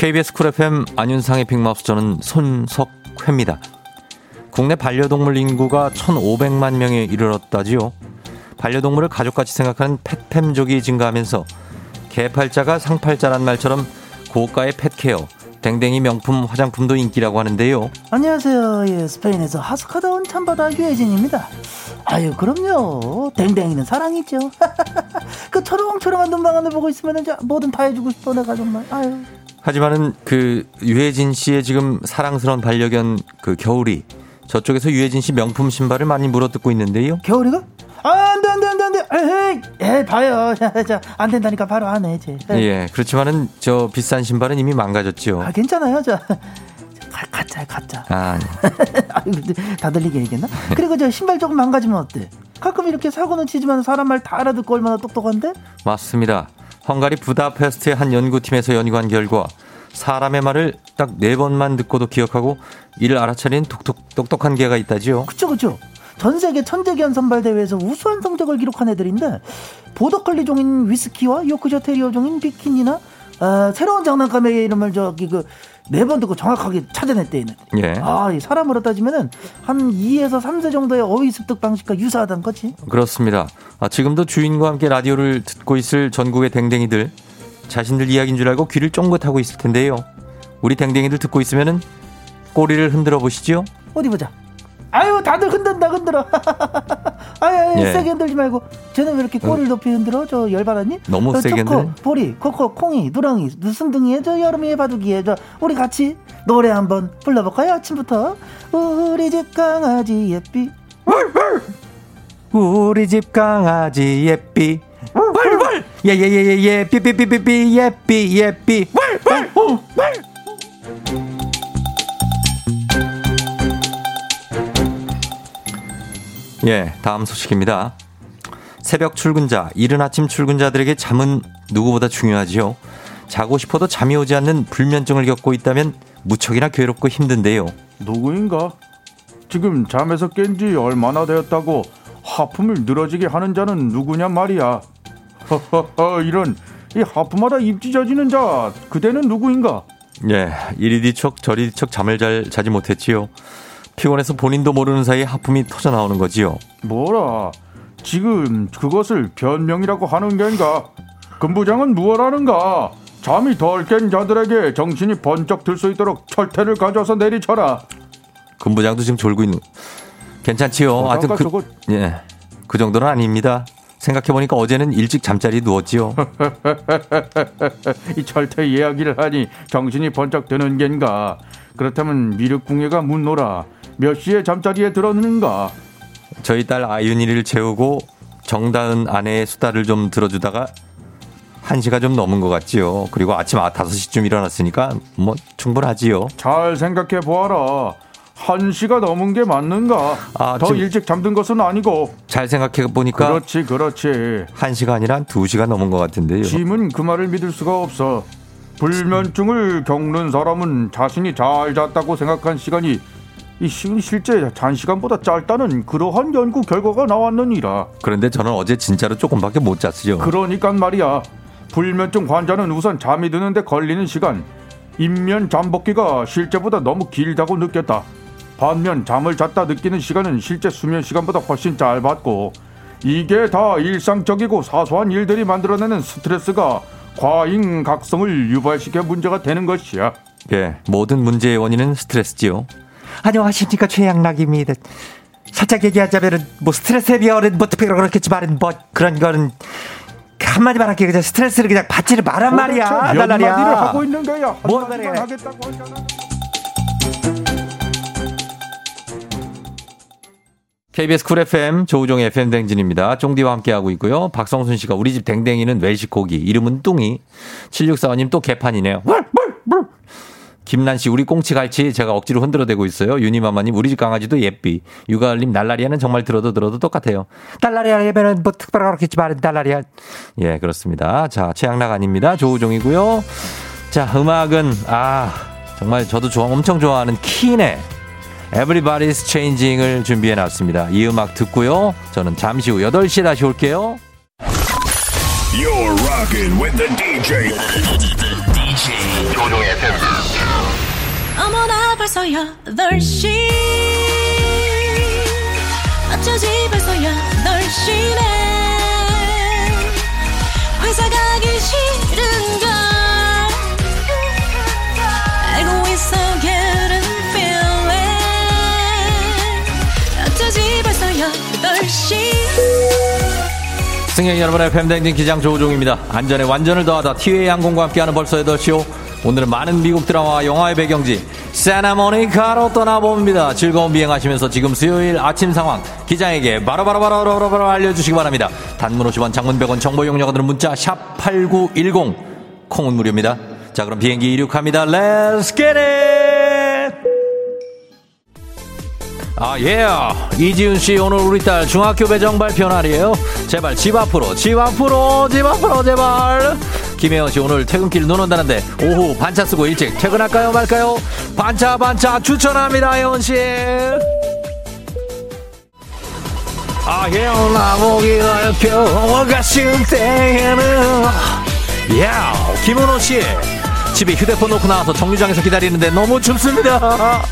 KBS 쿨 FM 안윤상의 빅마우스 저는 손석회입니다. 국내 반려동물 인구가 1,500만 명에 이르렀다지요. 반려동물을 가족같이 생각하는 펫팸족이 증가하면서 개팔자가 상팔자란 말처럼 고가의 pet care, 댕댕이 명품 화장품도 인기라고 하는데요. 안녕하세요. 예, 스페인에서 하숙하다 온 참바다 유혜진입니다. 아유, 그럼요. 댕댕이는 사랑이죠. 그 초롱초롱한 눈망울을 보고 있으면 뭐든 다 해주고 싶어, 내가 정말. 아유. 하지만은 그 유해진 씨의 지금 사랑스러운 반려견 그 겨울이 저쪽에서 유해진 씨 명품 신발을 많이 물어뜯고 있는데요. 겨울이가? 아, 안 돼, 안 돼, 안 돼, 안 돼. 에이, 에, 봐요. 자, 자, 안 된다니까 바로 안 해, 제. 예, 그렇지만은 저 비싼 신발은 이미 망가졌죠. 아, 괜찮아요, 저. 가, 가짜, 가짜. 아, 아유, 다 들리게 얘기했나? 그리고 저 신발 조금 망가지면 어때? 가끔 이렇게 사고는 치지만 사람 말 다 알아듣고 얼마나 똑똑한데? 맞습니다. 헝가리 부다페스트의 한 연구팀에서 연구한 결과 사람의 말을 딱 네 번만 듣고도 기억하고 이를 알아차린 독특, 똑똑한 개가 있다지요. 그쵸, 그쵸. 전 세계 천재견 선발 대회에서 우수한 성적을 기록한 애들인데 보더컬리 종인 위스키와 요크셔 테리어 종인 비키니나 아, 새로운 장난감의 이름을 저기 그네번 듣고 정확하게 찾아냈대 얘는. 예. 아, 이 사람으로 따지면은 한 2에서 3세 정도의 어휘 습득 방식과 유사하다는 거지. 그렇습니다. 아, 지금도 주인과 함께 라디오를 듣고 있을 전국의 댕댕이들 자신들 이야기인 줄 알고 귀를 쫑긋하고 있을 텐데요. 우리 댕댕이들 듣고 있으면은 꼬리를 흔들어 보시죠. 어디 보자. 아유, 다들 흔든다, 흔들어. 아유, 아유 예. 세게 흔들지 말고. 쟤는 왜 이렇게 꼬리를 높이 흔들어? 저 열받았니? 너무 저 세게 흔들어? 보리, 코코, 콩이, 누렁이, 누순둥이에, 저 여름이에 바둑이에, 저 우리 같이 노래 한번 불러볼까요? 아침부터. 우리 집 강아지 예삐. 우리 집 강아지 예삐. 왈왈 예예예예 예 삐삐삐삐삐 예삐 예삐 왈왈 예, 다음 소식입니다. 새벽 출근자, 이른 아침 출근자들에게 잠은 누구보다 중요하지요. 자고 싶어도 잠이 오지 않는 불면증을 겪고 있다면 무척이나 괴롭고 힘든데요. 누구인가? 지금 잠에서 깬 지 얼마나 되었다고 하품을 늘어지게 하는 자는 누구냐 말이야. 허허허 이런 이 하품하다 입 찢어지는 자 그대는 누구인가? 예, 이리 뒤척 저리 뒤척 잠을 잘 자지 못했지요. 피곤해서 본인도 모르는 사이에 하품이 터져 나오는 거지요. 뭐라? 지금 그것을 변명이라고 하는 게인가? 금부장은 무엇하는가? 잠이 덜 깬 자들에게 정신이 번쩍 들 수 있도록 철퇴를 가져서 내리쳐라. 군부장도 지금 졸고 있는. 괜찮지요. 어, 아까 그, 저거- 예, 그 정도는 아닙니다. 생각해보니까 어제는 일찍 잠자리에 누웠지요. 이 철퇴 이야기를 하니 정신이 번쩍 드는 겐가? 그렇다면 미륵궁예가 묻노라. 몇 시에 잠자리에 들었는가? 저희 딸 아윤이를 재우고 정다은 아내의 수다를 좀 들어주다가 1시가 좀 넘은 것 같지요. 그리고 아침 5시쯤 일어났으니까 뭐 충분하지요. 잘 생각해 보아라. 한 시가 넘은 게 맞는가? 아, 더 일찍 잠든 것은 아니고. 잘 생각해 보니까 그렇지, 그렇지. 1시가 아니라 한 2시가 넘은 것 같은데요. 짐은 그 말을 믿을 수가 없어. 불면증을 겪는 사람은 자신이 잘 잤다고 생각한 시간이 이 시- 실제 잔시간보다 짧다는 그러한 연구 결과가 나왔느니라. 그런데 저는 어제 진짜로 조금밖에 못 잤어요. 그러니까 말이야. 불면증 환자는 우선 잠이 드는데 걸리는 시간, 인면 잠복기가 실제보다 너무 길다고 느꼈다. 반면 잠을 잤다 느끼는 시간은 실제 수면 시간보다 훨씬 짧았고, 이게 다 일상적이고 사소한 일들이 만들어내는 스트레스가 과잉 각성을 유발시켜 문제가 되는 것이야. 예, 모든 문제의 원인은 스트레스지요. 안녕하십니까 최양락입니다. 살짝 얘기하자면은 뭐 스트레스에 비하면 뭐 특별히 그렇겠지만 뭐 그런 거는 한마디 말할게 그냥 스트레스를 그냥 받지를 말란 말이야 날라리야. 마디를 하고 있는 거야. 뭔 한마디만 말이야. 하겠다고 하잖아. KBS 쿨 FM 조우종의 FM 댕진입니다. 쫑디와 함께하고 있고요. 박성순 씨가 우리 집 댕댕이는 외식 고기 이름은 뚱이 7645님 또 개판이네요. 김란 씨 우리 꽁치 갈치 제가 억지로 흔들어대고 있어요. 유니마마님 우리 집 강아지도 예삐. 유가을님 날라리아는 정말 들어도 들어도 똑같아요. 날라리아라면은 뭐 특별하게 그렇겠지만 날라리아. 예 그렇습니다. 자 최양락 아닙니다. 조우종이고요. 자 음악은 아 정말 저도 좋아 엄청 좋아하는 키네. Everybody's Changing을 준비해 놨습니다. 이 음악 듣고요. 저는 잠시 후 8시에 다시 올게요. You're rocking with the DJ. DJ 조종의 팬. 어머나 벌써 8시 어쩌지 벌써 8시네 회사 가기 싫은걸. 알고 있어 getting feeling 어쩌지 벌써 8시 승객 여러분의 팬댕진 기장 조우종입니다. 안전에 완전을 더하다 티웨이 항공과 함께하는 벌써 8시오. 오늘은 많은 미국 드라마와 영화의 배경지 세나모니카로 떠나봅니다. 즐거운 비행하시면서 지금 수요일 아침 상황 기장에게 바로바로바로바로 알려주시기 바랍니다. 단문 50원 장문 100원 정보 용료들은 문자 샵 8910 콩은 무료입니다. 자 그럼 비행기 이륙합니다. Let's! 아, 예. 이지훈 씨, 오늘 우리 딸 중학교 배정 발표 날이에요. 제발 집 앞으로, 집 앞으로, 집 앞으로, 제발. 김혜원 씨, 오늘 퇴근길 눈 온다는데, 오후 반차 쓰고 일찍 퇴근할까요, 말까요? 반차, 반차 추천합니다, 혜원 씨. 아, 혜원 나보기가 겨워가 쉬운 때에는, 야, 김은호 씨. 집에 휴대폰 놓고 나와서 정류장에서 기다리는데 너무 춥습니다.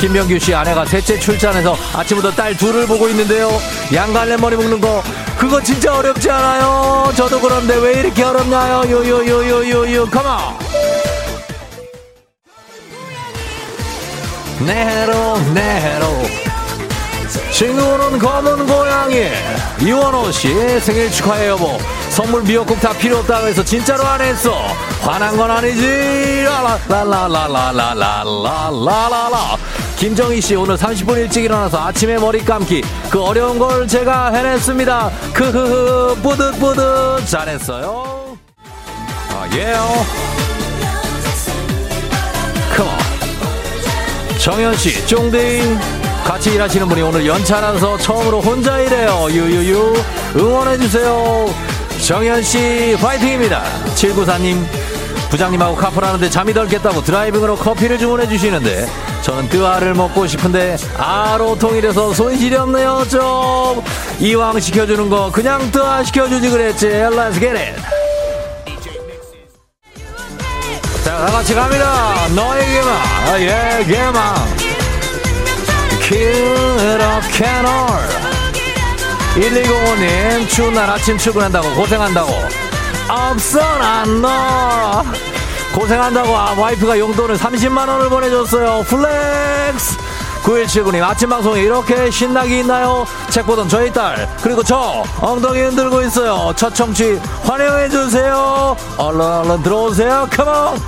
김명규 씨 아내가 셋째 출산해서 아침부터 딸 둘을 보고 있는데요. 양갈래 머리 묶는 거 그거 진짜 어렵지 않아요? 저도 그런데 왜 이렇게 어렵나요? 요요요요요요 컴온. 네로 네로 친구는 검은 고양이 이원호 씨 생일 축하해 여보 선물 미역국 다 필요 없다고 해서 진짜로 안 했어 화난 건 아니지 라라라라라라라라라라 김정희 씨 오늘 30분 일찍 일어나서 아침에 머리 감기 그 어려운 걸 제가 해냈습니다 크흐흐 뿌듯뿌듯 잘했어요 아 예요 컴온 정현 씨, 쫑데이. 같이 일하시는 분이 오늘 연차라서 처음으로 혼자 일해요. 유유유. 응원해주세요. 정현 씨, 파이팅입니다. 794님, 부장님하고 카풀 하는데 잠이 덜 깼다고 드라이빙으로 커피를 주문해 주시는데 저는 뜨아를 먹고 싶은데 아로 통일해서 손실이 없네요. 좀 이왕 시켜주는 거 그냥 뜨아 시켜주지 그랬지. Let's get it. 자, 다 같이 갑니다. 너에게만, 나에게만. 그렇게널 1205님, 추운 날 아침 출근한다고 고생한다고. 없어, 난 너. 고생한다고 아, 와이프가 용돈을 30만원을 보내줬어요. Flex! 9179님, 아침 방송에 이렇게 신나게 있나요? 책 보던 저희 딸, 그리고 저, 엉덩이 흔들고 있어요. 첫 청취 환영해주세요. 얼른 얼른 들어오세요. Come on!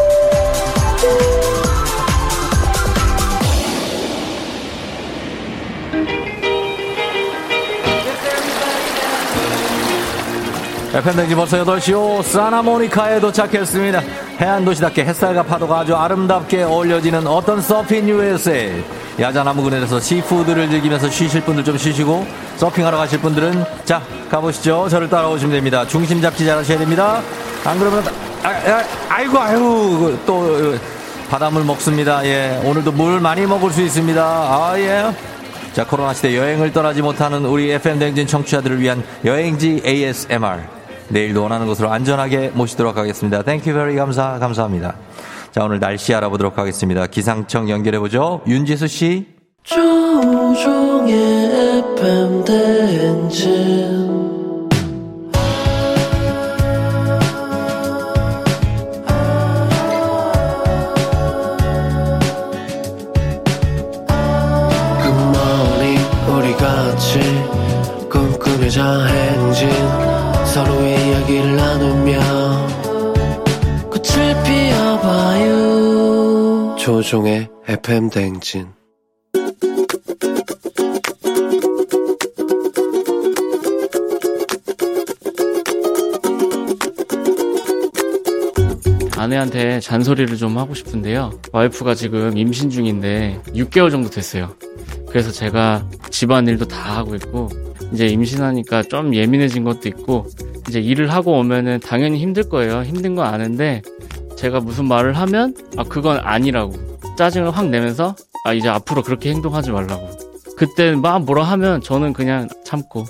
FM댕진 벌써 8시요. 산타모니카에 도착했습니다. 해안 도시답게 햇살과 파도가 아주 아름답게 어울려지는 어떤 Surfing USA. 야자나무 그늘에서 seafood를 즐기면서 쉬실 분들 좀 쉬시고 서핑하러 가실 분들은 자 가보시죠. 저를 따라오시면 됩니다. 중심 잡기 잘하셔야 됩니다. 안 그러면 아, 아, 아이고 아이고 또 바닷물 먹습니다. 예. 오늘도 물 많이 먹을 수 있습니다. 아, 예. 자, 코로나 시대 여행을 떠나지 못하는 우리 FM 댕진 청취자들을 위한 여행지 ASMR. 내일도 원하는 곳으로 안전하게 모시도록 하겠습니다. Thank you very 감사, 감사합니다. 자, 오늘 날씨 알아보도록 하겠습니다. 기상청 연결해 보죠. 윤지수 씨. 조우종의 FM 대행진 조종의 FM 대행진 아내한테 잔소리를 좀 하고 싶은데요. 와이프가 지금 임신 중인데 6개월 정도 됐어요. 그래서 제가 집안일도 다 하고 있고 이제 임신하니까 좀 예민해진 것도 있고 이제 일을 하고 오면은 당연히 힘들 거예요. 힘든 건 아는데 제가 무슨 말을 하면 아 그건 아니라고 짜증을 확 내면서 아 이제 앞으로 그렇게 행동하지 말라고 그때 막 뭐라 하면 저는 그냥 참고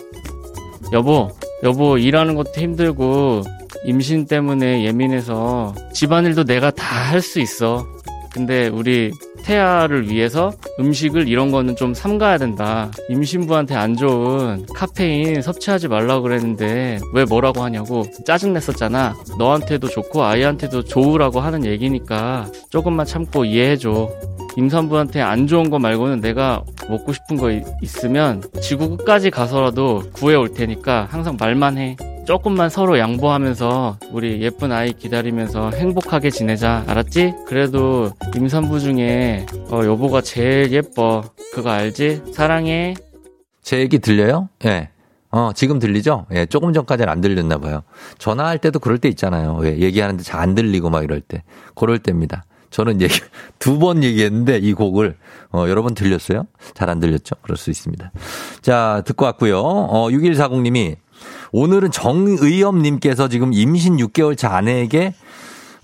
여보 여보 일하는 것도 힘들고 임신 때문에 예민해서 집안일도 내가 다 할 수 있어. 근데 우리 태아를 위해서 음식을 이런 거는 좀 삼가야 된다. 임신부한테 안 좋은 카페인 섭취하지 말라고 그랬는데 왜 뭐라고 하냐고 짜증냈었잖아. 너한테도 좋고 아이한테도 좋으라고 하는 얘기니까 조금만 참고 이해해줘. 임산부한테 안 좋은 거 말고는 내가 먹고 싶은 거 이- 있으면 지구 끝까지 가서라도 구해올 테니까 항상 말만 해. 조금만 서로 양보하면서 우리 예쁜 아이 기다리면서 행복하게 지내자. 알았지? 그래도 임산부 중에 어, 여보가 제일 예뻐. 그거 알지? 사랑해. 제 얘기 들려요? 예. 어, 지금 들리죠? 예, 조금 전까지는 안 들렸나 봐요. 전화할 때도 그럴 때 있잖아요. 예, 얘기하는데 잘 안 들리고 막 이럴 때. 그럴 때입니다. 저는 얘기, 두 번 얘기했는데 이 곡을, 어, 여러분 들렸어요? 잘 안 들렸죠? 그럴 수 있습니다. 자, 듣고 왔고요. 어, 6140님이 오늘은 정의엽님께서 지금 임신 6개월 차 아내에게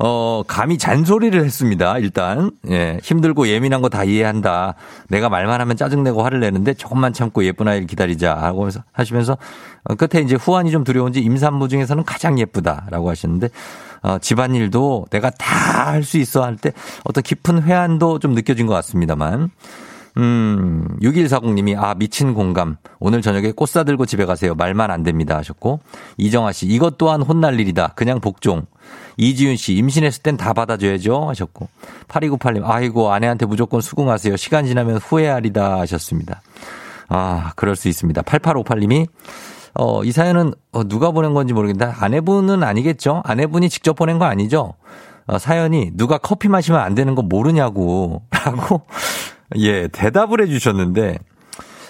어, 감히 잔소리를 했습니다. 일단. 예, 힘들고 예민한 거 다 이해한다. 내가 말만 하면 짜증내고 화를 내는데 조금만 참고 예쁜 아이를 기다리자. 하고 하시면서 어, 끝에 이제 후환이 좀 두려운지 임산부 중에서는 가장 예쁘다라고 하시는데 어, 집안일도 내가 다 할 수 있어 할 때 어떤 깊은 회한도 좀 느껴진 것 같습니다만. 음, 6140님이, 아, 미친 공감. 오늘 저녁에 꽃 사들고 집에 가세요. 말만 안 됩니다. 하셨고. 이정아 씨, 이것 또한 혼날 일이다. 그냥 복종. 이지윤 씨, 임신했을 땐 다 받아줘야죠. 하셨고. 8298님, 아이고, 아내한테 무조건 수긍하세요. 시간 지나면 후회하리다. 하셨습니다. 아, 그럴 수 있습니다. 8858님이, 어, 이 사연은 어, 누가 보낸 건지 모르겠는데, 아내분은 아니겠죠? 아내분이 직접 보낸 거 아니죠? 어, 사연이 누가 커피 마시면 안 되는 거 모르냐고. 라고, 예, 대답을 해 주셨는데,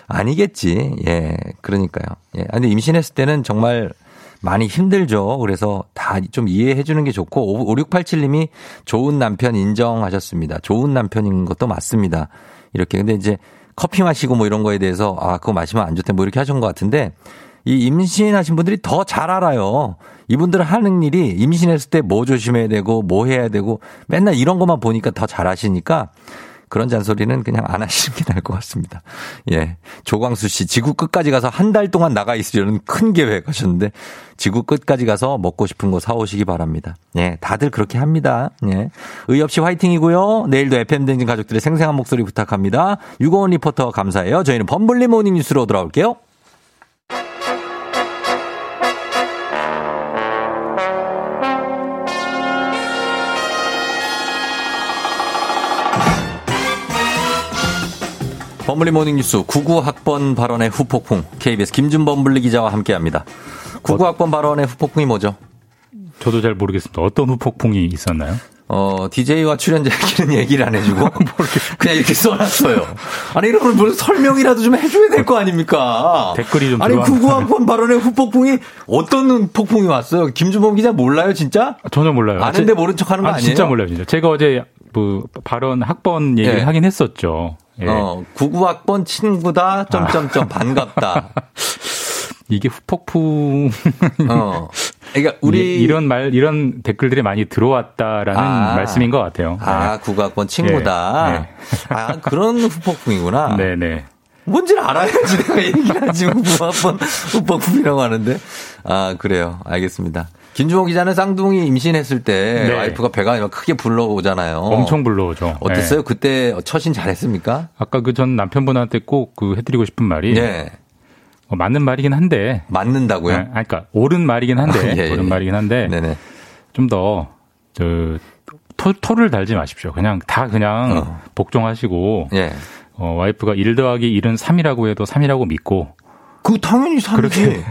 아니겠지. 예, 그러니까요. 예, 아니, 임신했을 때는 정말 많이 힘들죠. 그래서 다 좀 이해해 주는 게 좋고, 5687님이 좋은 남편 인정하셨습니다. 좋은 남편인 것도 맞습니다. 이렇게. 근데 이제 커피 마시고 뭐 이런 거에 대해서, 아, 그거 마시면 안 좋대 뭐 이렇게 하신 것 같은데, 이 임신하신 분들이 더 잘 알아요. 이분들 하는 일이 임신했을 때 뭐 조심해야 되고, 뭐 해야 되고, 맨날 이런 것만 보니까 더잘 아시니까, 그런 잔소리는 그냥 안 하시는 게 나을 것 같습니다. 예. 조광수 씨, 지구 끝까지 가서 한 달 동안 나가 있으려는 큰 계획 하셨는데, 지구 끝까지 가서 먹고 싶은 거 사오시기 바랍니다. 예. 다들 그렇게 합니다. 예. 의 없이 화이팅이고요. 내일도 FM댕진 가족들의 생생한 목소리 부탁합니다. 유고원 리포터 감사해요. 저희는 범블리 모닝 뉴스로 돌아올게요. 범블리 모닝 뉴스 99학번 발언의 후폭풍 KBS 김준범블리 기자와 함께합니다. 99학번 발언의 후폭풍이 뭐죠? 저도 잘 모르겠습니다. 어떤 후폭풍이 있었나요? 어, DJ와 출연자에게는 얘기를 안 해주고, 그냥 이렇게 써놨어요. 아니, 이러면 무슨 설명이라도 좀 해줘야 될 거 아닙니까? 댓글이 좀 아니. 구구학번 발언의 후폭풍이 어떤 폭풍이 왔어요? 김준범 기자 몰라요, 진짜? 전혀 몰라요. 아는데 제- 모른 척 하는 거 아, 아니에요? 진짜 몰라요, 진짜. 제가 어제 그 발언 학번 얘기를 예. 하긴 했었죠. 예. 어, 구구학번 친구다, 점점점, 반갑다. 이게 후폭풍. 어. 그러니까 우리 이, 런 말, 이런 댓글들이 많이 들어왔다라는 아. 말씀인 것 같아요. 아, 국악번 친구다. 네, 네. 아, 그런 후폭풍이구나. 네 네. 뭔지를 알아야지 내가 얘기를 하지. 국악번 후폭풍이라고 하는데. 아, 그래요. 알겠습니다. 김주호 기자는 쌍둥이 임신했을 때 네. 와이프가 배가 막 크게 불러오잖아요. 엄청 불러오죠. 어땠어요? 네. 그때 처신 잘했습니까? 아까 그 전 남편분한테 꼭 그 해드리고 싶은 말이 네. 어, 맞는 말이긴 한데 맞는다고요? 네, 아니, 그러니까 옳은 말이긴 한데 아, 예, 예. 옳은 말이긴 한데 네네. 좀더저 토, 토를 달지 마십시오. 그냥 다 그냥 어. 복종하시고 예. 어, 와이프가 1 더하기 1은 3이라고 해도 3이라고 믿고 그 당연히 3이지.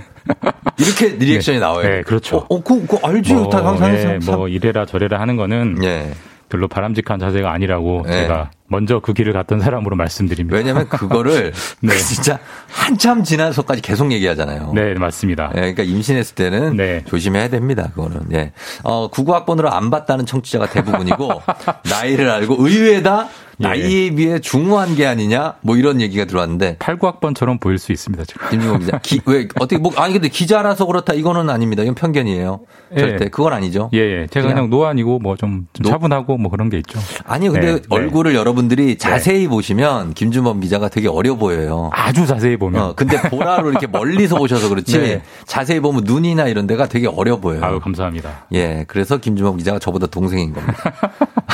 그렇게 이렇게 리액션이 나와요. 네, 그렇죠. 어, 어, 그, 그 알지. 뭐, 다 항상 예, 뭐 이래라 저래라 하는 거는 예. 별로 바람직한 자세가 아니라고 예. 제가 먼저 그 길을 갔던 사람으로 말씀드립니다. 왜냐면 그거를 네. 진짜 한참 지나서까지 계속 얘기하잖아요. 네, 맞습니다. 예, 그러니까 임신했을 때는 네. 조심해야 됩니다. 그거는. 예. 어, 구구학번으로 안 봤다는 청취자가 대부분이고 나이를 알고 의외다 예. 나이에 비해 중후한 게 아니냐 뭐 이런 얘기가 들어왔는데 89학번처럼 보일 수 있습니다, 지금. 김준범 기자. 기, 왜 어떻게 뭐 아니 근데 기자라서 그렇다 이거는 아닙니다. 이건 편견이에요. 절대 예. 그건 아니죠. 예, 예. 제가 그냥, 노안이고 뭐좀 노- 차분하고 뭐 그런 게 있죠. 아니요, 근데 네, 네. 얼굴을 여러분들이 자세히 보시면 김준범 기자가 되게 어려 보여요. 아주 자세히 보면. 어, 근데 보라로 이렇게 멀리서 보셔서 그렇지 네. 자세히 보면 눈이나 이런 데가 되게 어려 보여요. 아유, 감사합니다. 예, 그래서 김준범 기자가 저보다 동생인 겁니다.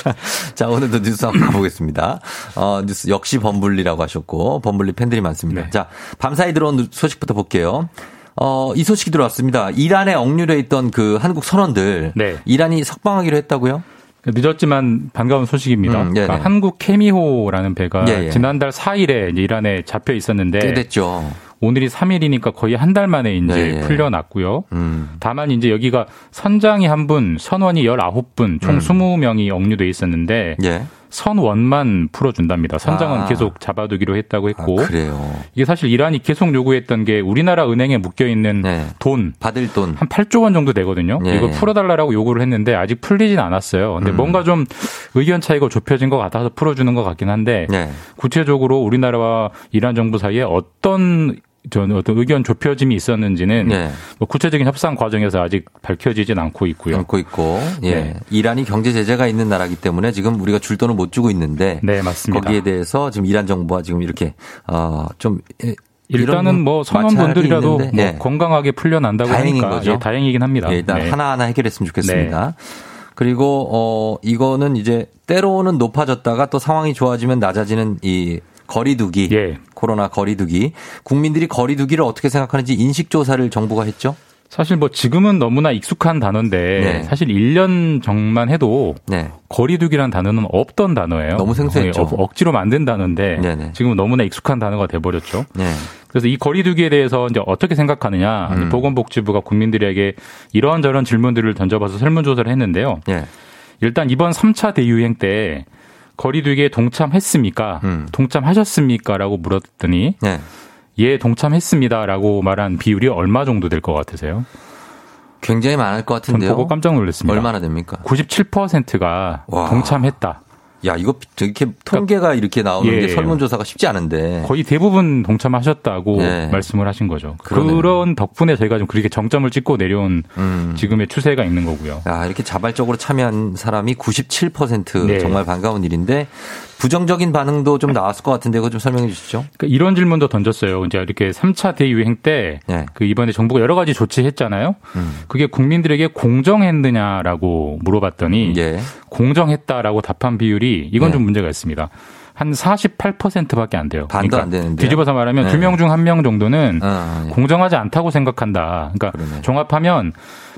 자, 자, 오늘도 뉴스 한번 가보겠습니다. 어, 뉴스 역시 범블리라고 하셨고, 범블리 팬들이 많습니다. 네. 자, 밤사이 들어온 소식부터 볼게요. 어, 이 소식이 들어왔습니다. 이란에 억류돼 있던 그 한국 선원들. 네. 이란이 석방하기로 했다고요? 늦었지만 반가운 소식입니다. 음. 그러니까 한국 케미호라는 배가 예, 예. 지난달 4일에 이제 이란에 잡혀 있었는데 꽤 됐죠. 오늘이 3일이니까 거의 한 달 만에 이제 네, 예. 풀려났고요. 음. 다만 이제 여기가 선장이 한 분, 선원이 19분, 총 음. 20명이 억류돼 있었는데 예. 선원만 풀어준답니다. 선장은 아. 계속 잡아두기로 했다고 했고 그래요. 이게 사실 이란이 계속 요구했던 게 우리나라 은행에 묶여 있는 돈 받을 돈 한 8조 원 정도 되거든요. 네. 이걸 풀어달라고 요구를 했는데 아직 풀리진 않았어요. 근데 음. 뭔가 좀 의견 차이가 좁혀진 것 같아서 풀어주는 것 같긴 한데 네. 구체적으로 우리나라와 이란 정부 사이에 어떤 전 어떤 의견 좁혀짐이 있었는지는 네. 뭐 구체적인 협상 과정에서 아직 밝혀지진 않고 있고요. 않고 있고, 예. 네. 이란이 경제 제재가 있는 나라기 때문에 지금 우리가 줄 돈을 못 주고 있는데, 네, 맞습니다. 거기에 대해서 지금 이란 정부가 지금 이렇게 어좀 일단은 뭐 선원분들이라도 뭐 예. 건강하게 풀려난다고 다행인 하니까 거죠. 예, 다행이긴 합니다. 예, 일단 네. 하나하나 해결했으면 좋겠습니다. 그리고 어 이거는 이제 때로는 높아졌다가 또 상황이 좋아지면 낮아지는 이 거리두기, 예. 코로나 거리두기, 국민들이 거리두기를 어떻게 생각하는지 인식 조사를 정부가 했죠. 사실 뭐 지금은 너무나 익숙한 단어인데 네. 사실 1년 전만 해도 네. 거리두기란 단어는 없던 단어예요. 너무 생소했죠. 억- 억지로 만든 단어인데 네네. 지금은 너무나 익숙한 단어가 돼버렸죠. 네. 그래서 이 거리두기에 대해서 이제 어떻게 생각하느냐 음. 보건복지부가 국민들에게 이런저런 질문들을 던져봐서 설문조사를 했는데요. 예. 일단 이번 3차 대유행 때 거리두기에 동참했습니까? 음. 동참하셨습니까? 라고 물었더니 네. 예, 동참했습니다라고 말한 비율이 얼마 정도 될 것 같으세요? 굉장히 많을 것전 같은데요. 보고 깜짝 놀랐습니다. 얼마나 됩니까? 97%가 와. 동참했다. 야, 이거 이렇게 통계가 이렇게 나오는 예. 게 설문조사가 쉽지 않은데. 거의 대부분 동참하셨다고 네. 말씀을 하신 거죠. 그러네요. 그런 덕분에 저희가 좀 그렇게 정점을 찍고 내려온 음. 지금의 추세가 있는 거고요. 야, 이렇게 자발적으로 참여한 사람이 97% 네. 정말 반가운 일인데 부정적인 반응도 좀 나왔을 것 같은데 그거 좀 설명해 주시죠. 그러니까 이런 질문도 던졌어요. 이제 이렇게 3차 대유행 때그 네. 이번에 정부가 여러 가지 조치했잖아요. 음. 그게 국민들에게 공정했느냐라고 물어봤더니 예. 공정했다라고 답한 비율이 이건 네. 좀 문제가 있습니다. 한 48%밖에 안 돼요. 반도 그러니까 안 되는데요? 뒤집어서 말하면 네. 두명 중 한 명 정도는 아, 예. 공정하지 않다고 생각한다. 그러니까 그러네. 종합하면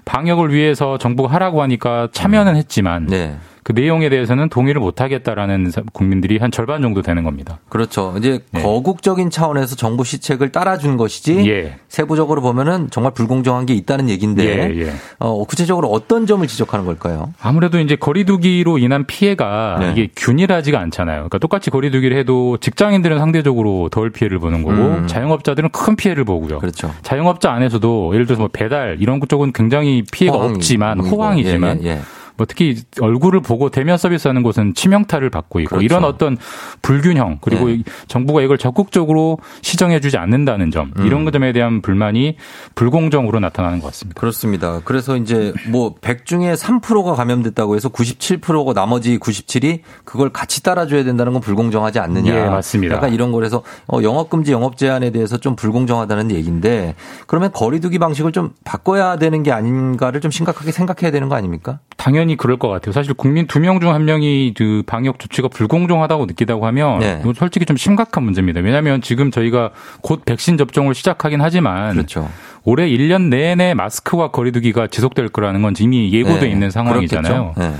방역을 위해서 정부가 하라고 하니까 참여는 했지만 네. 그 내용에 대해서는 동의를 못 하겠다라는 사- 국민들이 한 절반 정도 되는 겁니다. 그렇죠. 이제 네. 거국적인 차원에서 정부 시책을 따라준 것이지 예. 세부적으로 보면은 정말 불공정한 게 있다는 얘기인데 예, 예. 어, 구체적으로 어떤 점을 지적하는 걸까요? 아무래도 이제 거리두기로 인한 피해가 네. 이게 균일하지가 않잖아요. 그러니까 똑같이 거리두기를 해도 직장인들은 상대적으로 덜 피해를 보는 거고 음. 자영업자들은 큰 피해를 보고요. 그렇죠. 자영업자 안에서도 예를 들어서 뭐 배달 이런 쪽은 굉장히 피해가 호황이 없지만. 호황이지만 예, 예, 특히 얼굴을 보고 대면 서비스하는 곳은 치명타를 받고 있고 그렇죠. 이런 어떤 불균형 그리고 네. 이 정부가 이걸 적극적으로 시정해주지 않는다는 점 음. 이런 점에 대한 불만이 불공정으로 나타나는 것 같습니다. 그렇습니다. 그래서 이제 뭐 100 중에 3%가 감염됐다고 해서 97%고 나머지 97이 그걸 같이 따라줘야 된다는 건 불공정하지 않느냐. 예, 맞습니다. 약간 이런 거라서 어, 영업 금지, 영업 제한에 대해서 좀 불공정하다는 얘기인데 그러면 거리두기 방식을 좀 바꿔야 되는 게 아닌가를 좀 심각하게 생각해야 되는 거 아닙니까? 당연히 그럴 것 같아요. 사실 국민 두 명 중 한 명이 그 방역 조치가 불공정하다고 느끼다고 하면 네. 솔직히 좀 심각한 문제입니다. 왜냐하면 지금 저희가 곧 백신 접종을 시작하긴 하지만 그렇죠. 올해 1년 내내 마스크와 거리두기가 지속될 거라는 건 이미 예고돼 네, 있는 상황이잖아요. 네.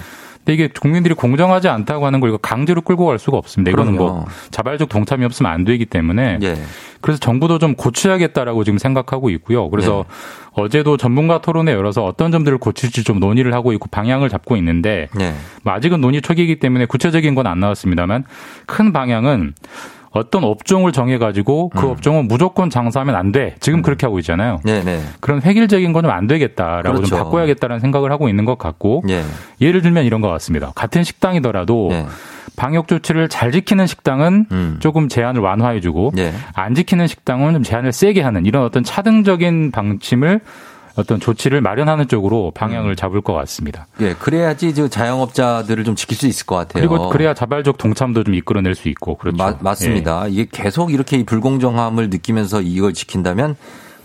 근데 이게 국민들이 공정하지 않다고 하는 걸 이거 강제로 끌고 갈 수가 없습니다. 이거는 그럼요. 뭐 자발적 동참이 없으면 안 되기 때문에 예. 그래서 정부도 좀 고쳐야겠다라고 지금 생각하고 있고요. 그래서 네. 어제도 전문가 토론회 열어서 어떤 점들을 고칠지 좀 논의를 하고 있고 방향을 잡고 있는데 네. 뭐 아직은 논의 초기이기 때문에 구체적인 건 안 나왔습니다만 큰 방향은 어떤 업종을 정해가지고 그 업종은 무조건 장사하면 안 돼. 지금 그렇게 하고 있잖아요. 음. 네네. 그런 획일적인 건좀안 되겠다라고 그렇죠. 좀 바꿔야겠다는 생각을 하고 있는 것 같고 예. 예를 들면 이런 것 같습니다. 같은 식당이더라도 네. 방역 조치를 잘 지키는 식당은 음. 조금 제한을 완화해주고 예. 안 지키는 식당은 좀 제한을 세게 하는 이런 어떤 차등적인 방침을 어떤 조치를 마련하는 쪽으로 음. 방향을 잡을 것 같습니다. 예, 그래야지 저 자영업자들을 좀 지킬 수 있을 것 같아요. 그리고 그래야 자발적 동참도 좀 이끌어낼 수 있고 그렇죠. 마- 맞습니다. 이게 계속 이렇게 이 불공정함을 느끼면서 이걸 지킨다면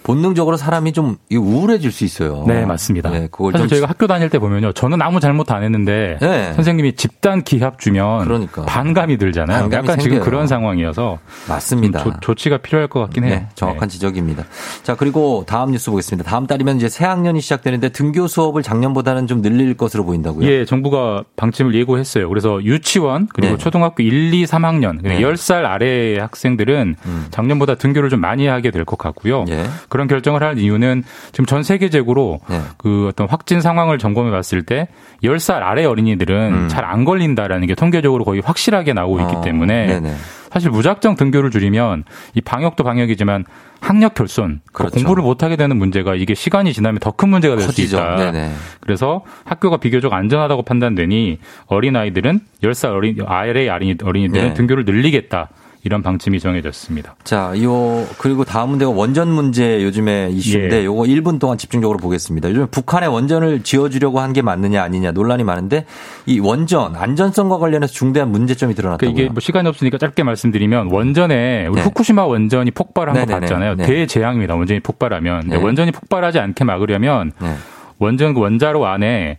본능적으로 사람이 좀이 우울해질 수 있어요. 네, 맞습니다. 네, 그걸 사실 좀 저희가 학교 다닐 때 보면요. 저는 아무 잘못 안 했는데 네. 선생님이 집단 기합 주면 그러니까. 반감이 들잖아요. 반감이 약간 지금 생겨요. 그런 상황이어서 맞습니다. 좀 조, 조치가 필요할 것 같긴 해요. 네, 정확한 지적입니다. 자, 그리고 다음 뉴스 보겠습니다. 다음 달이면 이제 새 학년이 시작되는데 등교 수업을 작년보다는 좀 늘릴 것으로 보인다고요? 예, 정부가 방침을 예고했어요. 그래서 유치원 그리고 네. 초등학교 1, 2, 3학년 네. 10살 아래의 학생들은 음. 작년보다 등교를 좀 많이 하게 될 것 같고요. 예. 그런 결정을 할 이유는 지금 전 세계적으로 네. 그 어떤 확진 상황을 점검해 봤을 때 10살 아래 어린이들은 음. 잘안 걸린다라는 게 통계적으로 거의 확실하게 나오고 있기 어, 때문에 네네. 사실 무작정 등교를 줄이면 이 방역도 방역이지만 학력 결손, 그 그렇죠. 공부를 못하게 되는 문제가 이게 시간이 지나면 더 큰 문제가 될 수. 있다. 네네. 그래서 학교가 비교적 안전하다고 판단되니 어린 아이들은 10살 어린, 아래 어린이, 어린이들은 네. 등교를 늘리겠다. 이런 방침이 정해졌습니다. 자, 요 그리고 다음 문제가 원전 문제 요즘에 이슈인데 예. 요거 1분 동안 집중적으로 보겠습니다. 요즘 북한에 원전을 지어주려고 한 게 맞느냐 아니냐 논란이 많은데 이 원전 안전성과 관련해서 중대한 문제점이 드러났다고요. 그러니까 이게 뭐 시간이 없으니까 짧게 말씀드리면 원전에 우리 네. 후쿠시마 원전이 폭발한 거 네네네. 봤잖아요. 네. 대재앙입니다. 원전이 폭발하면 네. 원전이 폭발하지 않게 막으려면 네. 원전 그 원자로 안에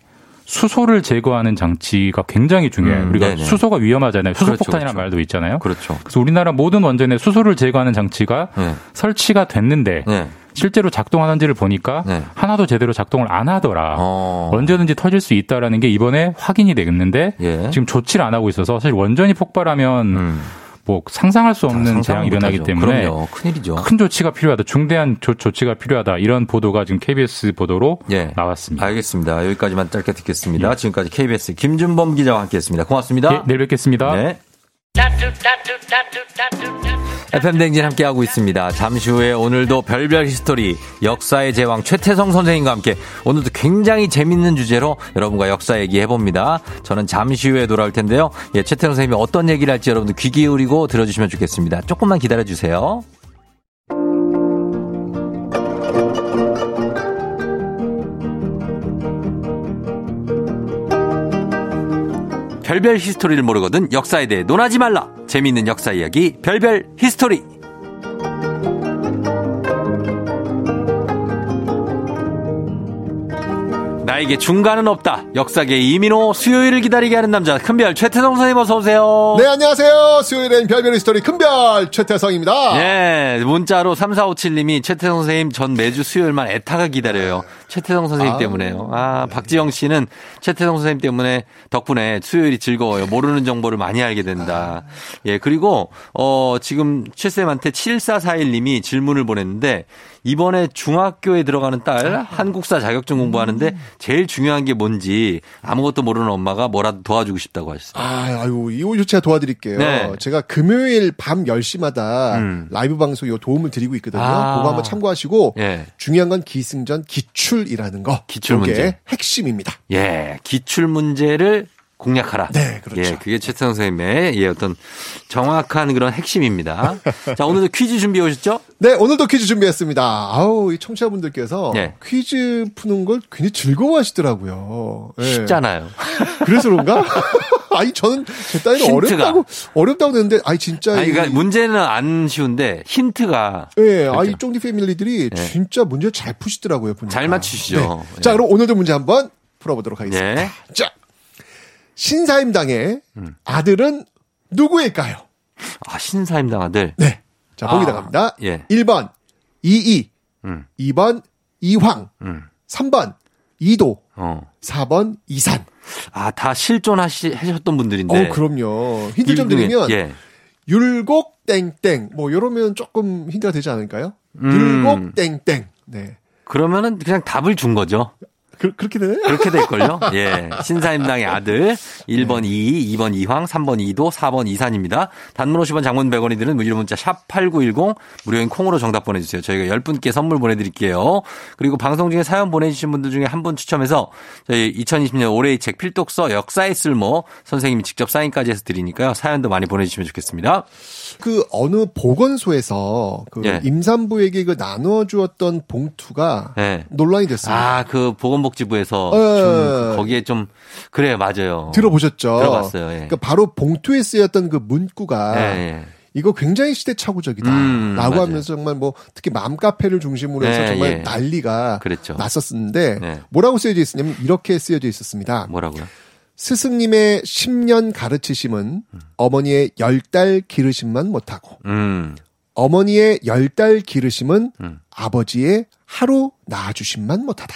수소를 제거하는 장치가 굉장히 중요해요. 음, 우리가 네네. 수소가 위험하잖아요. 그렇죠, 수소폭탄이라는 그렇죠. 말도 있잖아요. 그렇죠. 그래서 우리나라 모든 원전에 수소를 제거하는 장치가 네. 설치가 됐는데 네. 실제로 작동하는지를 보니까 네. 하나도 제대로 작동을 안 하더라. 어. 언제든지 터질 수 있다라는 게 이번에 확인이 되겠는데 예. 지금 조치를 안 하고 있어서 사실 원전이 폭발하면 음. 뭐 상상할 수 없는 재앙이 일어나기. 때문에 그럼요. 큰일이죠. 큰 조치가 필요하다. 중대한 조, 조치가 필요하다. 이런 보도가 지금 KBS 보도로 예. 나왔습니다. 알겠습니다. 여기까지만 짧게 듣겠습니다. 지금까지 KBS 김준범 기자와 함께했습니다. 고맙습니다. 예, 내일 뵙겠습니다. 네. FM 댕진 함께하고 있습니다. 잠시 후에 오늘도 별별 히스토리 역사의 제왕 최태성 선생님과 함께 오늘도 굉장히 재밌는 주제로 여러분과 역사 얘기해봅니다. 저는 잠시 후에 돌아올 텐데요. 예, 최태성 선생님이 어떤 얘기를 할지 여러분들 귀 기울이고 들어주시면 좋겠습니다. 조금만 기다려주세요. 별별 history를 모르거든 역사에 대해 논하지 말라. 재미있는 역사 이야기 별별 history. 나에게 중간은 없다. 역사계 이민호 수요일을 기다리게 하는 남자 큰별 최태성 선생님 어서 오세요. 네, 안녕하세요. 수요일엔 별별 history 큰별 최태성입니다. 예, 문자로 3457님이 최태성 선생님 전 매주 수요일만 애타게 기다려요. 최태성 선생님 아우. 때문에요. 아, 박지영 씨는 최태성 선생님 때문에 덕분에 수요일이 즐거워요. 모르는 정보를 많이 알게 된다. 예, 그리고, 어, 지금 최쌤한테 7441님이 질문을 보냈는데 이번에 중학교에 들어가는 딸 한국사 자격증 공부하는데 제일 중요한 게 뭔지 아무것도 모르는 엄마가 뭐라도 도와주고 싶다고 하셨어요. 아, 아유, 이거 제가 도와드릴게요. 네. 제가 금요일 밤 10시마다 라이브 방송 요 도움을 드리고 있거든요. 음. 아. 그거 한번 참고하시고 예. 중요한 건 기승전 기출 이라는 거. 기출 문제. 핵심입니다. 예, 기출 문제를 공략하라. 네, 그렇죠. 예, 그게 최태성 선생님의 예, 어떤 정확한 그런 핵심입니다. 자, 오늘도 퀴즈 준비해 오셨죠? 네, 오늘도 퀴즈 준비했습니다. 아우, 이 청취자분들께서 네. 퀴즈 푸는 걸 굉장히 즐거워하시더라고요. 예. 쉽잖아요. 그래서 그런가? 아니, 저는 제 딸이. 어렵다고, 어렵다고 했는데, 아니, 진짜. 아니, 이- 그러니까 문제는 안 쉬운데 힌트가 예, 아이 쫑디 패밀리들이 네. 진짜 문제 잘 푸시더라고요. 보니까. 잘 맞추시죠. 네. 자, 그럼 오늘도 문제 한번 풀어보도록 하겠습니다. 네. 자, 신사임당의 음. 아들은 누구일까요? 아, 신사임당 아들. 네. 자, 보기 아, 나갑니다. 예. 1번 이이, 음. 2번 이황, 음. 3번 이도, 어. 4번 이산. 아, 다 실존하시, 하셨던 분들인데. 어, 그럼요. 힌트 좀 드리면 예. 율곡 땡땡 뭐 이러면 조금 힌트가 되지 않을까요? 음. 율곡 땡땡. 네. 그러면은 그냥 답을 준 거죠. 그, 그렇게 되나요? 그렇게 될걸요? 예. 신사임당의 아들. 1번 이이, 2번 이황, 3번 이도, 4번 이산입니다. 단문 50원 장문 100원이 드는 무료 문자 샵8910 무료인 콩으로 정답 보내주세요. 저희가 10분께 선물 보내드릴게요. 그리고 방송 중에 사연 보내주신 분들 중에 한 분 추첨해서 저희 2020년 올해의 책 필독서 역사의 쓸모 선생님이 직접 사인까지 해서 드리니까요. 사연도 많이 보내주시면 좋겠습니다. 그 어느 보건소에서 그 예. 임산부에게 그 나눠 주었던 봉투가 네. 논란이 됐습니다. 아, 그 보건 복지부에서 예. 준 그- 거기에 좀 그래요, 맞아요. 들어보셨죠? 들어봤어요. 예. 그러니까 바로 봉투에 쓰였던 그 문구가 예, 예. 이거 굉장히 시대착오적이다. 음, 라고. 하면서 정말 뭐 특히 맘카페를 중심으로 해서 예, 정말 예. 난리가 그랬죠. 났었는데 네. 뭐라고 쓰여져 있었냐면 이렇게 쓰여져 있었습니다. 뭐라고요? 스승님의 10년 가르치심은 어머니의 10달 기르심만 못하고 음. 어머니의 10달 기르심은 음. 아버지의 하루 낳아주심만 못하다.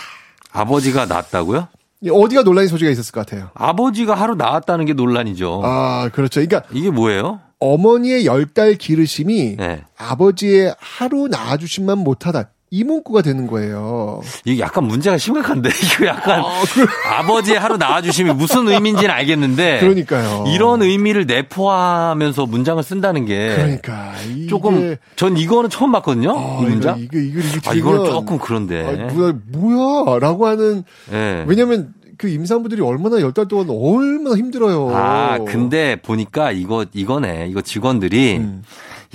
아버지가 낳았다고요? 어디가 논란의 소지가 있었을 것 같아요. 아버지가 하루 낳았다는 게 논란이죠. 아, 그렇죠. 그러니까 이게 뭐예요? 어머니의 10달 기르심이 네. 아버지의 하루 낳아주심만 못하다. 이 문구가 되는 거예요. 이게 약간 문제가 심각한데 이거 약간 아, 그 아버지의 하루 낳아주심이 무슨 의미인지는 알겠는데 그러니까요. 이런 의미를 내포하면서 문장을 쓴다는 게 그러니까 이게 조금 전 이거는 처음 봤거든요. 아, 이 문장. 이거 이거 이거 아 이거는 조금 그런데. 아, 뭐야 뭐야라고 하는 예. 왜냐면 그 임산부들이 얼마나 열 달 동안 얼마나 힘들어요. 아, 근데 보니까 이거, 이거네. 이거 직원들이 음.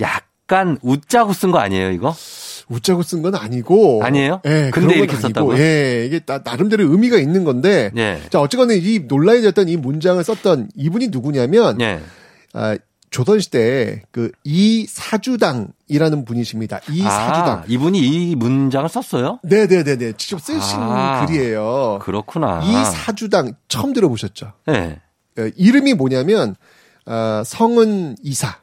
약간 웃자고 쓴 거 아니에요, 이거? 웃자고 쓴 건 아니고. 아니에요? 예, 근데 이렇게 아니고. 썼다고요? 예, 이게 나, 나름대로 의미가 있는 건데. 예. 자, 어쨌거나 이 논란이 됐던 이 문장을 썼던 이분이 누구냐면. 예. 아, 조선 시대 그 이사주당이라는 분이십니다. 이사주당. 아, 이분이 이 문장을 썼어요? 네 네 네 네. 직접 쓰신 아, 글이에요. 그렇구나. 이사주당 처음 들어보셨죠? 네. 어, 이름이 뭐냐면 어, 성은 이사,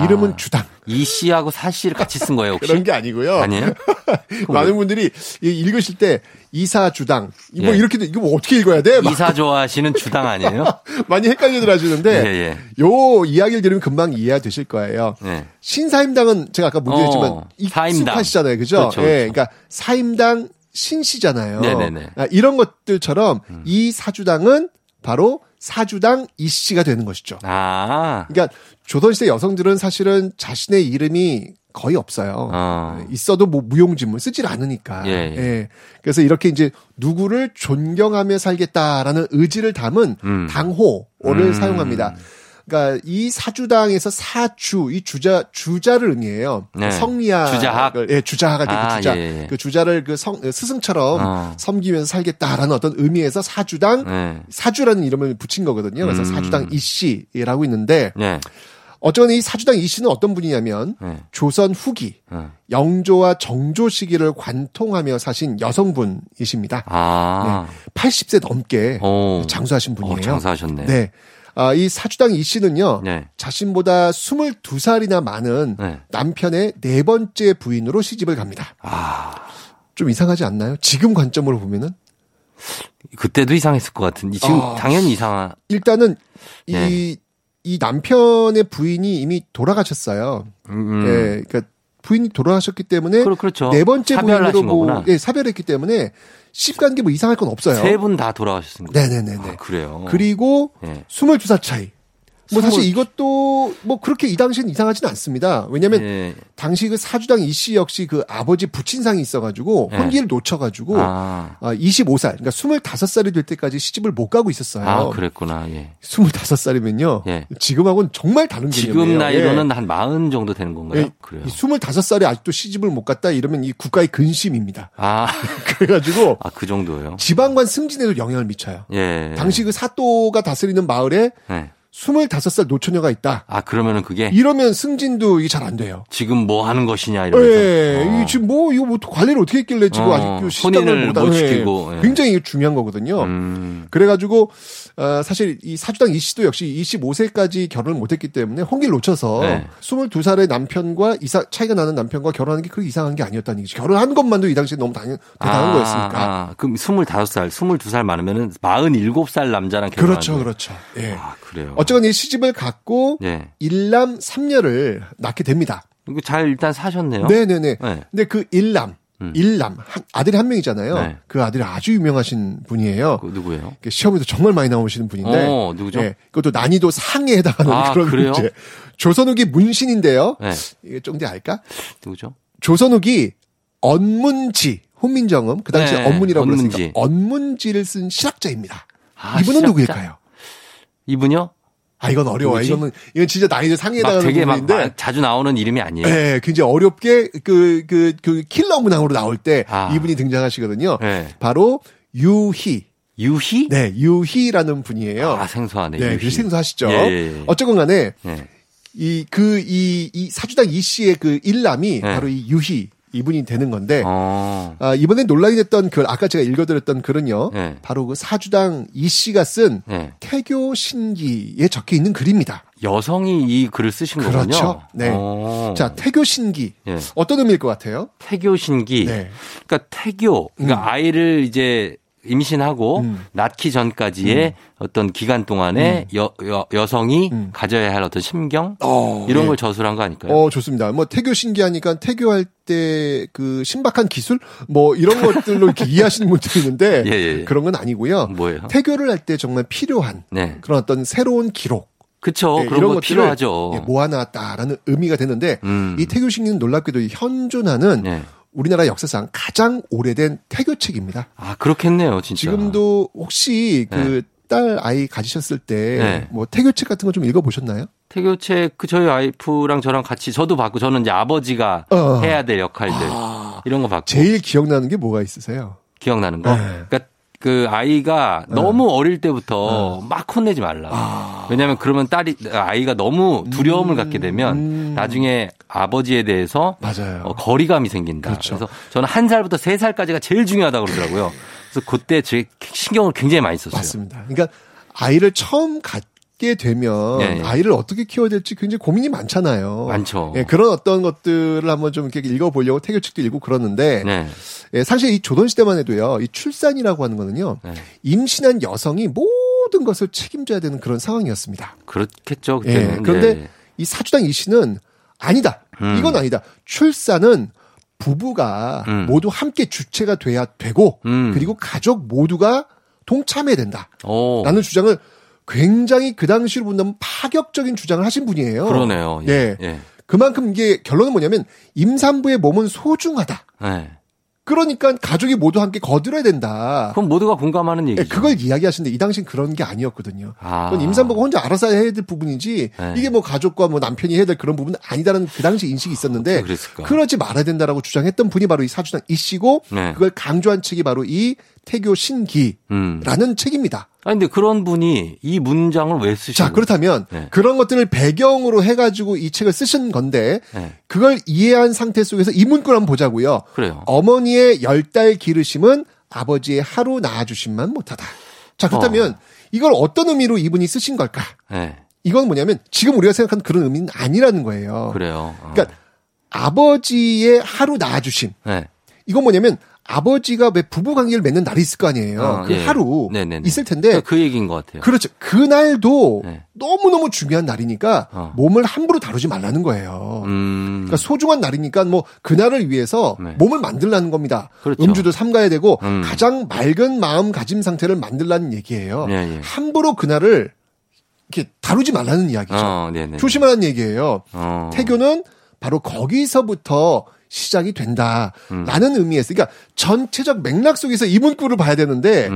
이름은 아, 주당. 이 씨하고 사 씨를 같이 쓴 거예요, 혹시? 그런 게 아니고요. 아니에요? 많은 분들이 이 읽으실 때 이사 주당 뭐 예. 이렇게 이거 뭐 어떻게 읽어야 돼? 막 이사 좋아하시는 주당 아니에요? 많이 헷갈려들 하시는데 예, 예. 요 이야기를 들으면 금방 이해가 되실 거예요. 네. 신사임당은 제가 아까 문제했지만 어, 사임당. 익숙하시잖아요, 그죠? 그렇죠, 예, 그렇죠. 그러니까 사임당 신씨잖아요. 네네네. 음. 아, 이런 것들처럼 이 사주당은 바로 사주당 이씨가 되는 것이죠. 아. 그러니까 조선시대 여성들은 사실은 자신의 이름이 거의 없어요. 어. 있어도 뭐 무용지물 쓰질 않으니까. 예, 예. 그래서 이렇게 이제 누구를 존경하며 살겠다라는 의지를 담은 음. 당호를 음. 사용합니다. 그러니까 이 사주당에서 사주 이 주자 주자를 의미해요. 네. 성리학 주자학? 예, 주자학을 그 아, 주자 예, 예. 그 주자를 그 성, 스승처럼 어. 섬기면서 살겠다라는 어떤 의미에서 사주당 네. 사주라는 이름을 붙인 거거든요. 그래서 음. 사주당 이씨라고 있는데 네. 어쩌면 이 사주당 이 씨는 어떤 분이냐면 네. 조선 후기 네. 영조와 정조 시기를 관통하며 사신 여성분이십니다. 아. 네. 80세 넘게 오. 장수하신 분이에요. 어, 장사하셨네. 네. 아, 이 사주당 이 씨는요. 네. 자신보다 22살이나 많은 네. 남편의 네 번째 부인으로 시집을 갑니다. 아. 좀 이상하지 않나요? 지금 관점으로 보면은 그때도 이상했을 것 같은데. 지금 아. 당연히 이상한. 일단은 이, 네. 이 남편의 부인이 이미 돌아가셨어요. 음. 예, 그러니까 부인이 돌아가셨기 때문에 그렇죠. 네 번째 부인으로 뭐. 예, 사별했기 때문에 게뭐 이상할 건 없어요. 세 분 다 돌아가셨습니다. 네네네네. 아, 그래요. 그리고 예. 22살 차이. 뭐 사실 이것도 뭐 그렇게 이 당시엔 이상하진 않습니다. 왜냐면 예. 당시 그 사주당 이씨 역시 그 아버지 부친상이 있어가지고 예. 혼기를 놓쳐가지고 아. 아, 25살, 그러니까 25살이 될 때까지 시집을 못 가고 있었어요. 아, 그랬구나. 예. 25살이면요. 예. 지금하고는 정말 다른 개념이에요. 지금 나이로는 예. 한 마흔 정도 되는 건가요? 예, 그래요. 이 25살에 아직도 시집을 못 갔다 이러면 이 국가의 근심입니다. 아, 그래가지고 아, 그 정도예요. 지방관 승진에도 영향을 미쳐요. 예. 당시 그 사또가 다스리는 마을에 예. 25살 노처녀가 있다. 아, 그러면은 그게 이러면 승진도 이게 잘 안 돼요. 지금 뭐 하는 것이냐 이러면서. 예, 이 지금 뭐 이거 뭐 관리를 어떻게 했길래 지금 어, 아직도 시집을 못 하는- 시키고, 예. 굉장히 중요한 거거든요. 음. 그래가지고 어, 사실 이 사주당 이 씨도 역시 25세까지 결혼을 못 했기 때문에 hon기를 놓쳐서 네. 22살의 남편과 이사 차이가 나는 남편과 결혼하는 게 그렇게 이상한 게 아니었다는 얘기죠. 결혼한 것만도 이 당시에 너무 당연, 대단한 아, 거였으니까. 아, 그럼 25살, 22살 많으면은 47살 남자랑 결혼한 그렇죠. 그렇죠. 예. 아, 그래요. 어쨌건 이 시집을 갖고 예. 일남 삼녀를 낳게 됩니다. 이거 잘 일단 사셨네요. 네네네. 네. 근데 그 일남, 음. 일남 한, 아들이 한 명이잖아요. 네. 그 아들이 아주 유명하신 분이에요. 그 누구예요? 그 시험에도 정말 많이 나오시는 분인데. 어, 누구죠? 예, 그것도 난이도 상에 해당하는 아, 그런 그래요? 문제. 조선욱이 문신인데요. 네. 이게 쫑디 알까? 누구죠? 조선욱이 언문지 혼민정음 그 당시 네, 언문이라고 언문지. 불렀으니까 언문지를 쓴 실학자입니다. 아, 이분은 실학자? 누구일까요? 이분요? 아 이건 어려워. 누구지? 이거는 이건 진짜 난이도 상에 막 해당하는 되게 막, 부분인데. 막 자주 나오는 이름이 아니에요. 네, 굉장히 어렵게 그, 그, 그 킬러 문항으로 나올 때 아. 이분이 등장하시거든요. 네. 바로 유희. 유희? 네, 유희라는 분이에요. 아, 생소하네. 네, 유희. 그 생소하시죠. 예, 예, 예. 어쨌건 간에 네. 이, 그, 이, 이 사주당 이 씨의 그 일남이 네. 바로 이 유희. 이분이 되는 건데, 어. 아, 이번에 논란이 됐던 글, 아까 제가 읽어드렸던 글은요, 네. 바로 그 사주당 이 씨가 쓴 네. 태교 신기에 적혀 있는 글입니다. 여성이 이 글을 쓰신 거군요. 그렇죠. 네. 어. 자, 태교 신기. 예. 어떤 의미일 것 같아요? 태교 신기. 네. 그러니까 태교. 그러니까 아이를 이제 임신하고 음. 낳기 전까지의 어떤 기간 동안에 여, 여, 여 성이 음. 가져야 할 어떤 심경 어, 이런 예. 걸 저술한 거 아닐까요? 어, 좋습니다. 뭐, 태교 신기하니까 태교할 때 그 신박한 기술? 뭐, 이런 것들로 이렇게 이해하시는 분들이 있는데, 예, 예, 예. 그런 건 아니고요. 뭐예요? 태교를 할 때 정말 필요한 네. 그런 어떤 새로운 기록. 그쵸. 예, 그런 거 것들을, 필요하죠. 예, 모아놨다라는 의미가 되는데, 음. 이 태교 신기는 놀랍게도 이 현존하는 네. 우리나라 역사상 가장 오래된 태교책입니다. 아, 그렇겠네요, 진짜. 지금도 혹시 네. 그딸 아이 가지셨을 때, 네. 뭐 태교책 같은 거 좀 읽어 보셨나요? 태교책 그 저희 와이프랑 저랑 같이 저도 받고 저는 이제 아버지가 어. 해야 될 역할들 이런 거 받고 제일 기억나는 게 뭐가 있으세요? 기억나는 거. 네. 그러니까 그 아이가 너무 어릴 때부터 막 혼내지 말라. 아. 왜냐하면 그러면 딸이 아이가 너무 두려움을 갖게 되면 음. 나중에 아버지에 대해서 맞아요. 어, 거리감이 생긴다. 그렇죠. 그래서 저는 한 살부터 세 살까지가 제일 중요하다고 그러더라고요. 그래서 그때 제 신경을 굉장히 많이 썼어요. 맞습니다. 그러니까 아이를 처음 갖 게 되면 예, 예. 아이를 어떻게 키워야 될지 굉장히 고민이 많잖아요. 많죠. 예, 그런 어떤 것들을 한번 좀 이렇게 읽어보려고 태교책도 읽고 그러는데 네. 예, 사실 이 조선 시대만 해도요, 이 출산이라고 하는 거는요, 네. 임신한 여성이 모든 것을 책임져야 되는 그런 상황이었습니다. 그렇겠죠. 예, 그때는. 그런데 네. 이 사주당 이 씨는 아니다. 음. 이건 아니다. 출산은 부부가 음. 모두 함께 주체가 돼야 되고 음. 그리고 가족 모두가 동참해야 된다. 오. 라는 주장을 굉장히 그 당시로 본다면 파격적인 주장을 하신 분이에요. 그러네요. 예. 예. 그만큼 이게 결론은 뭐냐면 임산부의 몸은 소중하다. 예. 그러니까 가족이 모두 함께 거들어야 된다. 그럼 모두가 공감하는 예, 얘기죠. 그걸 이야기하시는데 이 당시엔 그런 게 아니었거든요. 아. 그건 임산부가 혼자 알아서 해야 될 부분이지 네. 이게 뭐 가족과 뭐 남편이 해야 될 그런 부분은 아니다라는 그 당시 인식이 있었는데? 그러지 말아야 된다라고 주장했던 분이 바로 이 사주당 이 씨고 네. 그걸 강조한 책이 바로 이 태교 신기라는 음. 책입니다. 아니 근데 그런 분이 이 문장을 왜 쓰신 자? 그렇다면 네. 그런 것들을 배경으로 해 가지고 이 책을 쓰신 건데 네. 그걸 이해한 상태 속에서 이 문구를 한번 보자고요. 그래요. 어머니의 열 달 기르심은 아버지의 하루 낳아 주심만 못하다. 자, 그렇다면 이걸 어떤 의미로 이분이 쓰신 걸까? 네. 이건 뭐냐면 지금 우리가 생각하는 그런 의미는 아니라는 거예요. 그래요. 어. 그러니까 아버지의 하루 낳아 주심. 네. 이건 뭐냐면 아버지가 왜 부부 관계를 맺는 날이 있을 거 아니에요. 어, 그 예. 하루 네네네. 있을 텐데 그 얘기인 것 같아요. 그렇죠. 그날도 네. 너무 너무 중요한 날이니까 어. 몸을 함부로 다루지 말라는 거예요. 음. 그러니까 소중한 날이니까 뭐 그날을 위해서 몸을 만들라는 겁니다. 네. 그렇죠. 음주도 삼가야 되고 음. 가장 맑은 마음 가짐 상태를 만들라는 얘기예요. 예, 예. 함부로 그날을 이렇게 다루지 말라는 이야기죠. 어. 조심하라는 얘기예요. 어. 태교는 바로 거기서부터 시작이 된다라는 의미에서 그러니까 전체적 맥락 속에서 이 문구를 봐야 되는데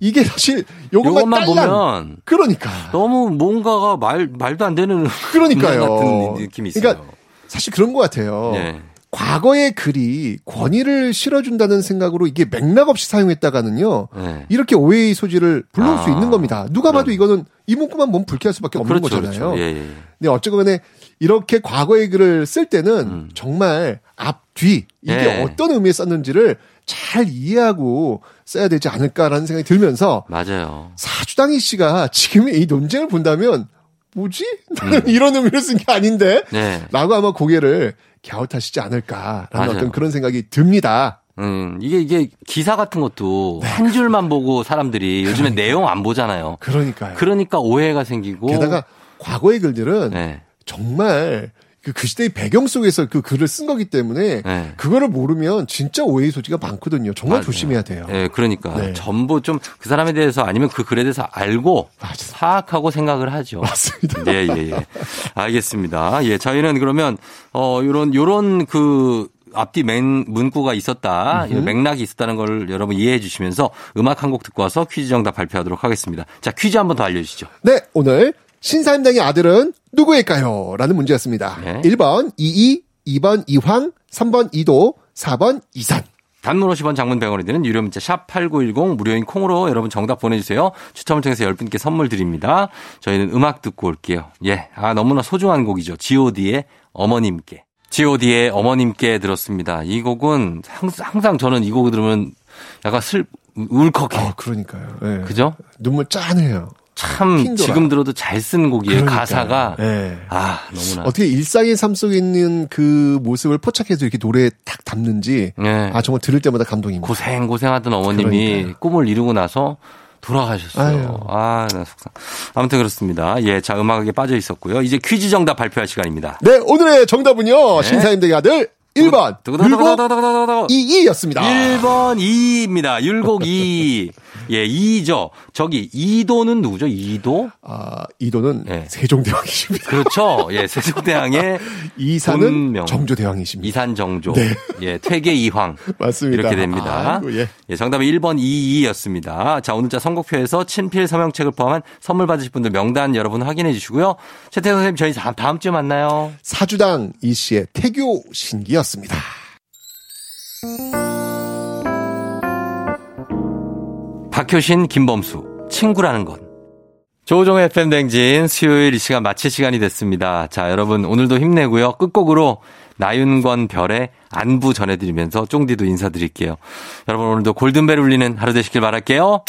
이게 사실 요것만, 음. 요것만 보면 그러니까 너무 뭔가가 말 말도 안 되는 그러니까요. 느낌이 있어요. 그러니까 사실 그런 것 같아요. 네. 과거의 글이 권위를 실어준다는 생각으로 이게 맥락 없이 사용했다가는요. 네. 이렇게 오해의 소지를 불러올 수 아, 있는 겁니다. 누가 봐도 이거는 이 문구만 보면 불쾌할 수밖에 없는 그렇죠, 거잖아요. 그렇죠. 예, 예. 근데 어쨌거나 이렇게 과거의 글을 쓸 때는 음. 정말 앞, 뒤 이게 예. 어떤 의미에 썼는지를 잘 이해하고 써야 되지 않을까라는 생각이 들면서 맞아요. 사주당이 씨가 지금의 이 논쟁을 본다면 뭐지? 나는 이런 의미로 쓴 게 아닌데? 네. 라고 아마 고개를 갸웃하시지 않을까라는 맞아요. 어떤 그런 생각이 듭니다. 음, 이게, 이게 기사 같은 것도 한 줄만 보고 사람들이 요즘에 내용 안 보잖아요. 그러니까요. 그러니까 오해가 생기고. 게다가 과거의 글들은 네. 정말 그, 그 시대의 배경 속에서 그 글을 쓴 거기 때문에 네. 그거를 모르면 진짜 오해의 소지가 많거든요. 정말 맞아요. 조심해야 돼요. 예, 그러니까 네. 전부 좀 그 사람에 대해서 아니면 그 글에 대해서 알고 파악하고 생각을 하죠. 맞습니다. 예, 예, 예. 알겠습니다. 예, 저희는 그러면 어 요런 요런 그 앞뒤 맨 문구가 있었다, 음흠. 맥락이 있었다는 걸 여러분 이해해 주시면서 음악 한 곡 듣고 와서 퀴즈 정답 발표하도록 하겠습니다. 자, 퀴즈 한번 더 알려주시죠. 네, 오늘 신사임당의 아들은 누구일까요? 라는 문제였습니다. 네. 1번 이이, 2번 이황, 3번 이도, 4번 이산. 단문 50원 장문 100원이 드는 유료 문자 샵 8910 무료인 콩으로 여러분 정답 보내주세요. 추첨을 통해서 10분께 선물 드립니다. 저희는 음악 듣고 올게요. 예. 아, 너무나 소중한 곡이죠. god의 어머님께. god의 어머님께 들었습니다. 이 곡은 항상, 저는 이 곡을 들으면 약간 슬, 울컥해. 아, 그러니까요. 예. 그죠? 눈물 짠해요. 참 돌아. 지금 들어도 잘 쓴 곡이에요. 그러니까요. 가사가. 예. 아, 너무나. 어떻게 일상의 삶 속에 있는 그 모습을 포착해서 이렇게 노래에 딱 담는지 예. 아 정말 들을 때마다 감동입니다. 고생 고생하던 어머님이 그러니까요. 꿈을 이루고 나서 돌아가셨어요. 아, 나 속상. 아무튼 그렇습니다. 예, 자 음악에 빠져 있었고요. 이제 퀴즈 정답 발표할 시간입니다. 네, 오늘의 정답은요. 네. 신사임당의 아들 1번 두구두구두구두구두구두구. 22였습니다. 1번 2입니다. 율곡 2. 예, 2죠. 저기 이도는 누구죠? 이도? 아, 이도는 예. 세종대왕이십니다. 그렇죠. 예, 세종대왕의 이사는 본명. 정조대왕이십니다. 이산 정조. 네. 예, 퇴계 이황. 맞습니다. 이렇게 됩니다. 아이고, 예. 예, 정답은 1번 22였습니다. 자, 오늘자 선곡표에서 친필 서명책을 포함한 선물 받으실 분들 명단 여러분 확인해 주시고요. 최태성 선생님 저희 다음, 다음 주에 만나요. 사주당 이 씨의 태교 신기였습니다. 박효신, 김범수, 친구라는 건. 조종의 FM 댕진 수요일 이 시간 마칠 시간이 됐습니다. 자, 여러분 오늘도 힘내고요. 끝곡으로 나윤권 별의 안부 전해드리면서 쫑디도 인사드릴게요. 여러분 오늘도 골든벨 울리는 하루 되시길 바랄게요.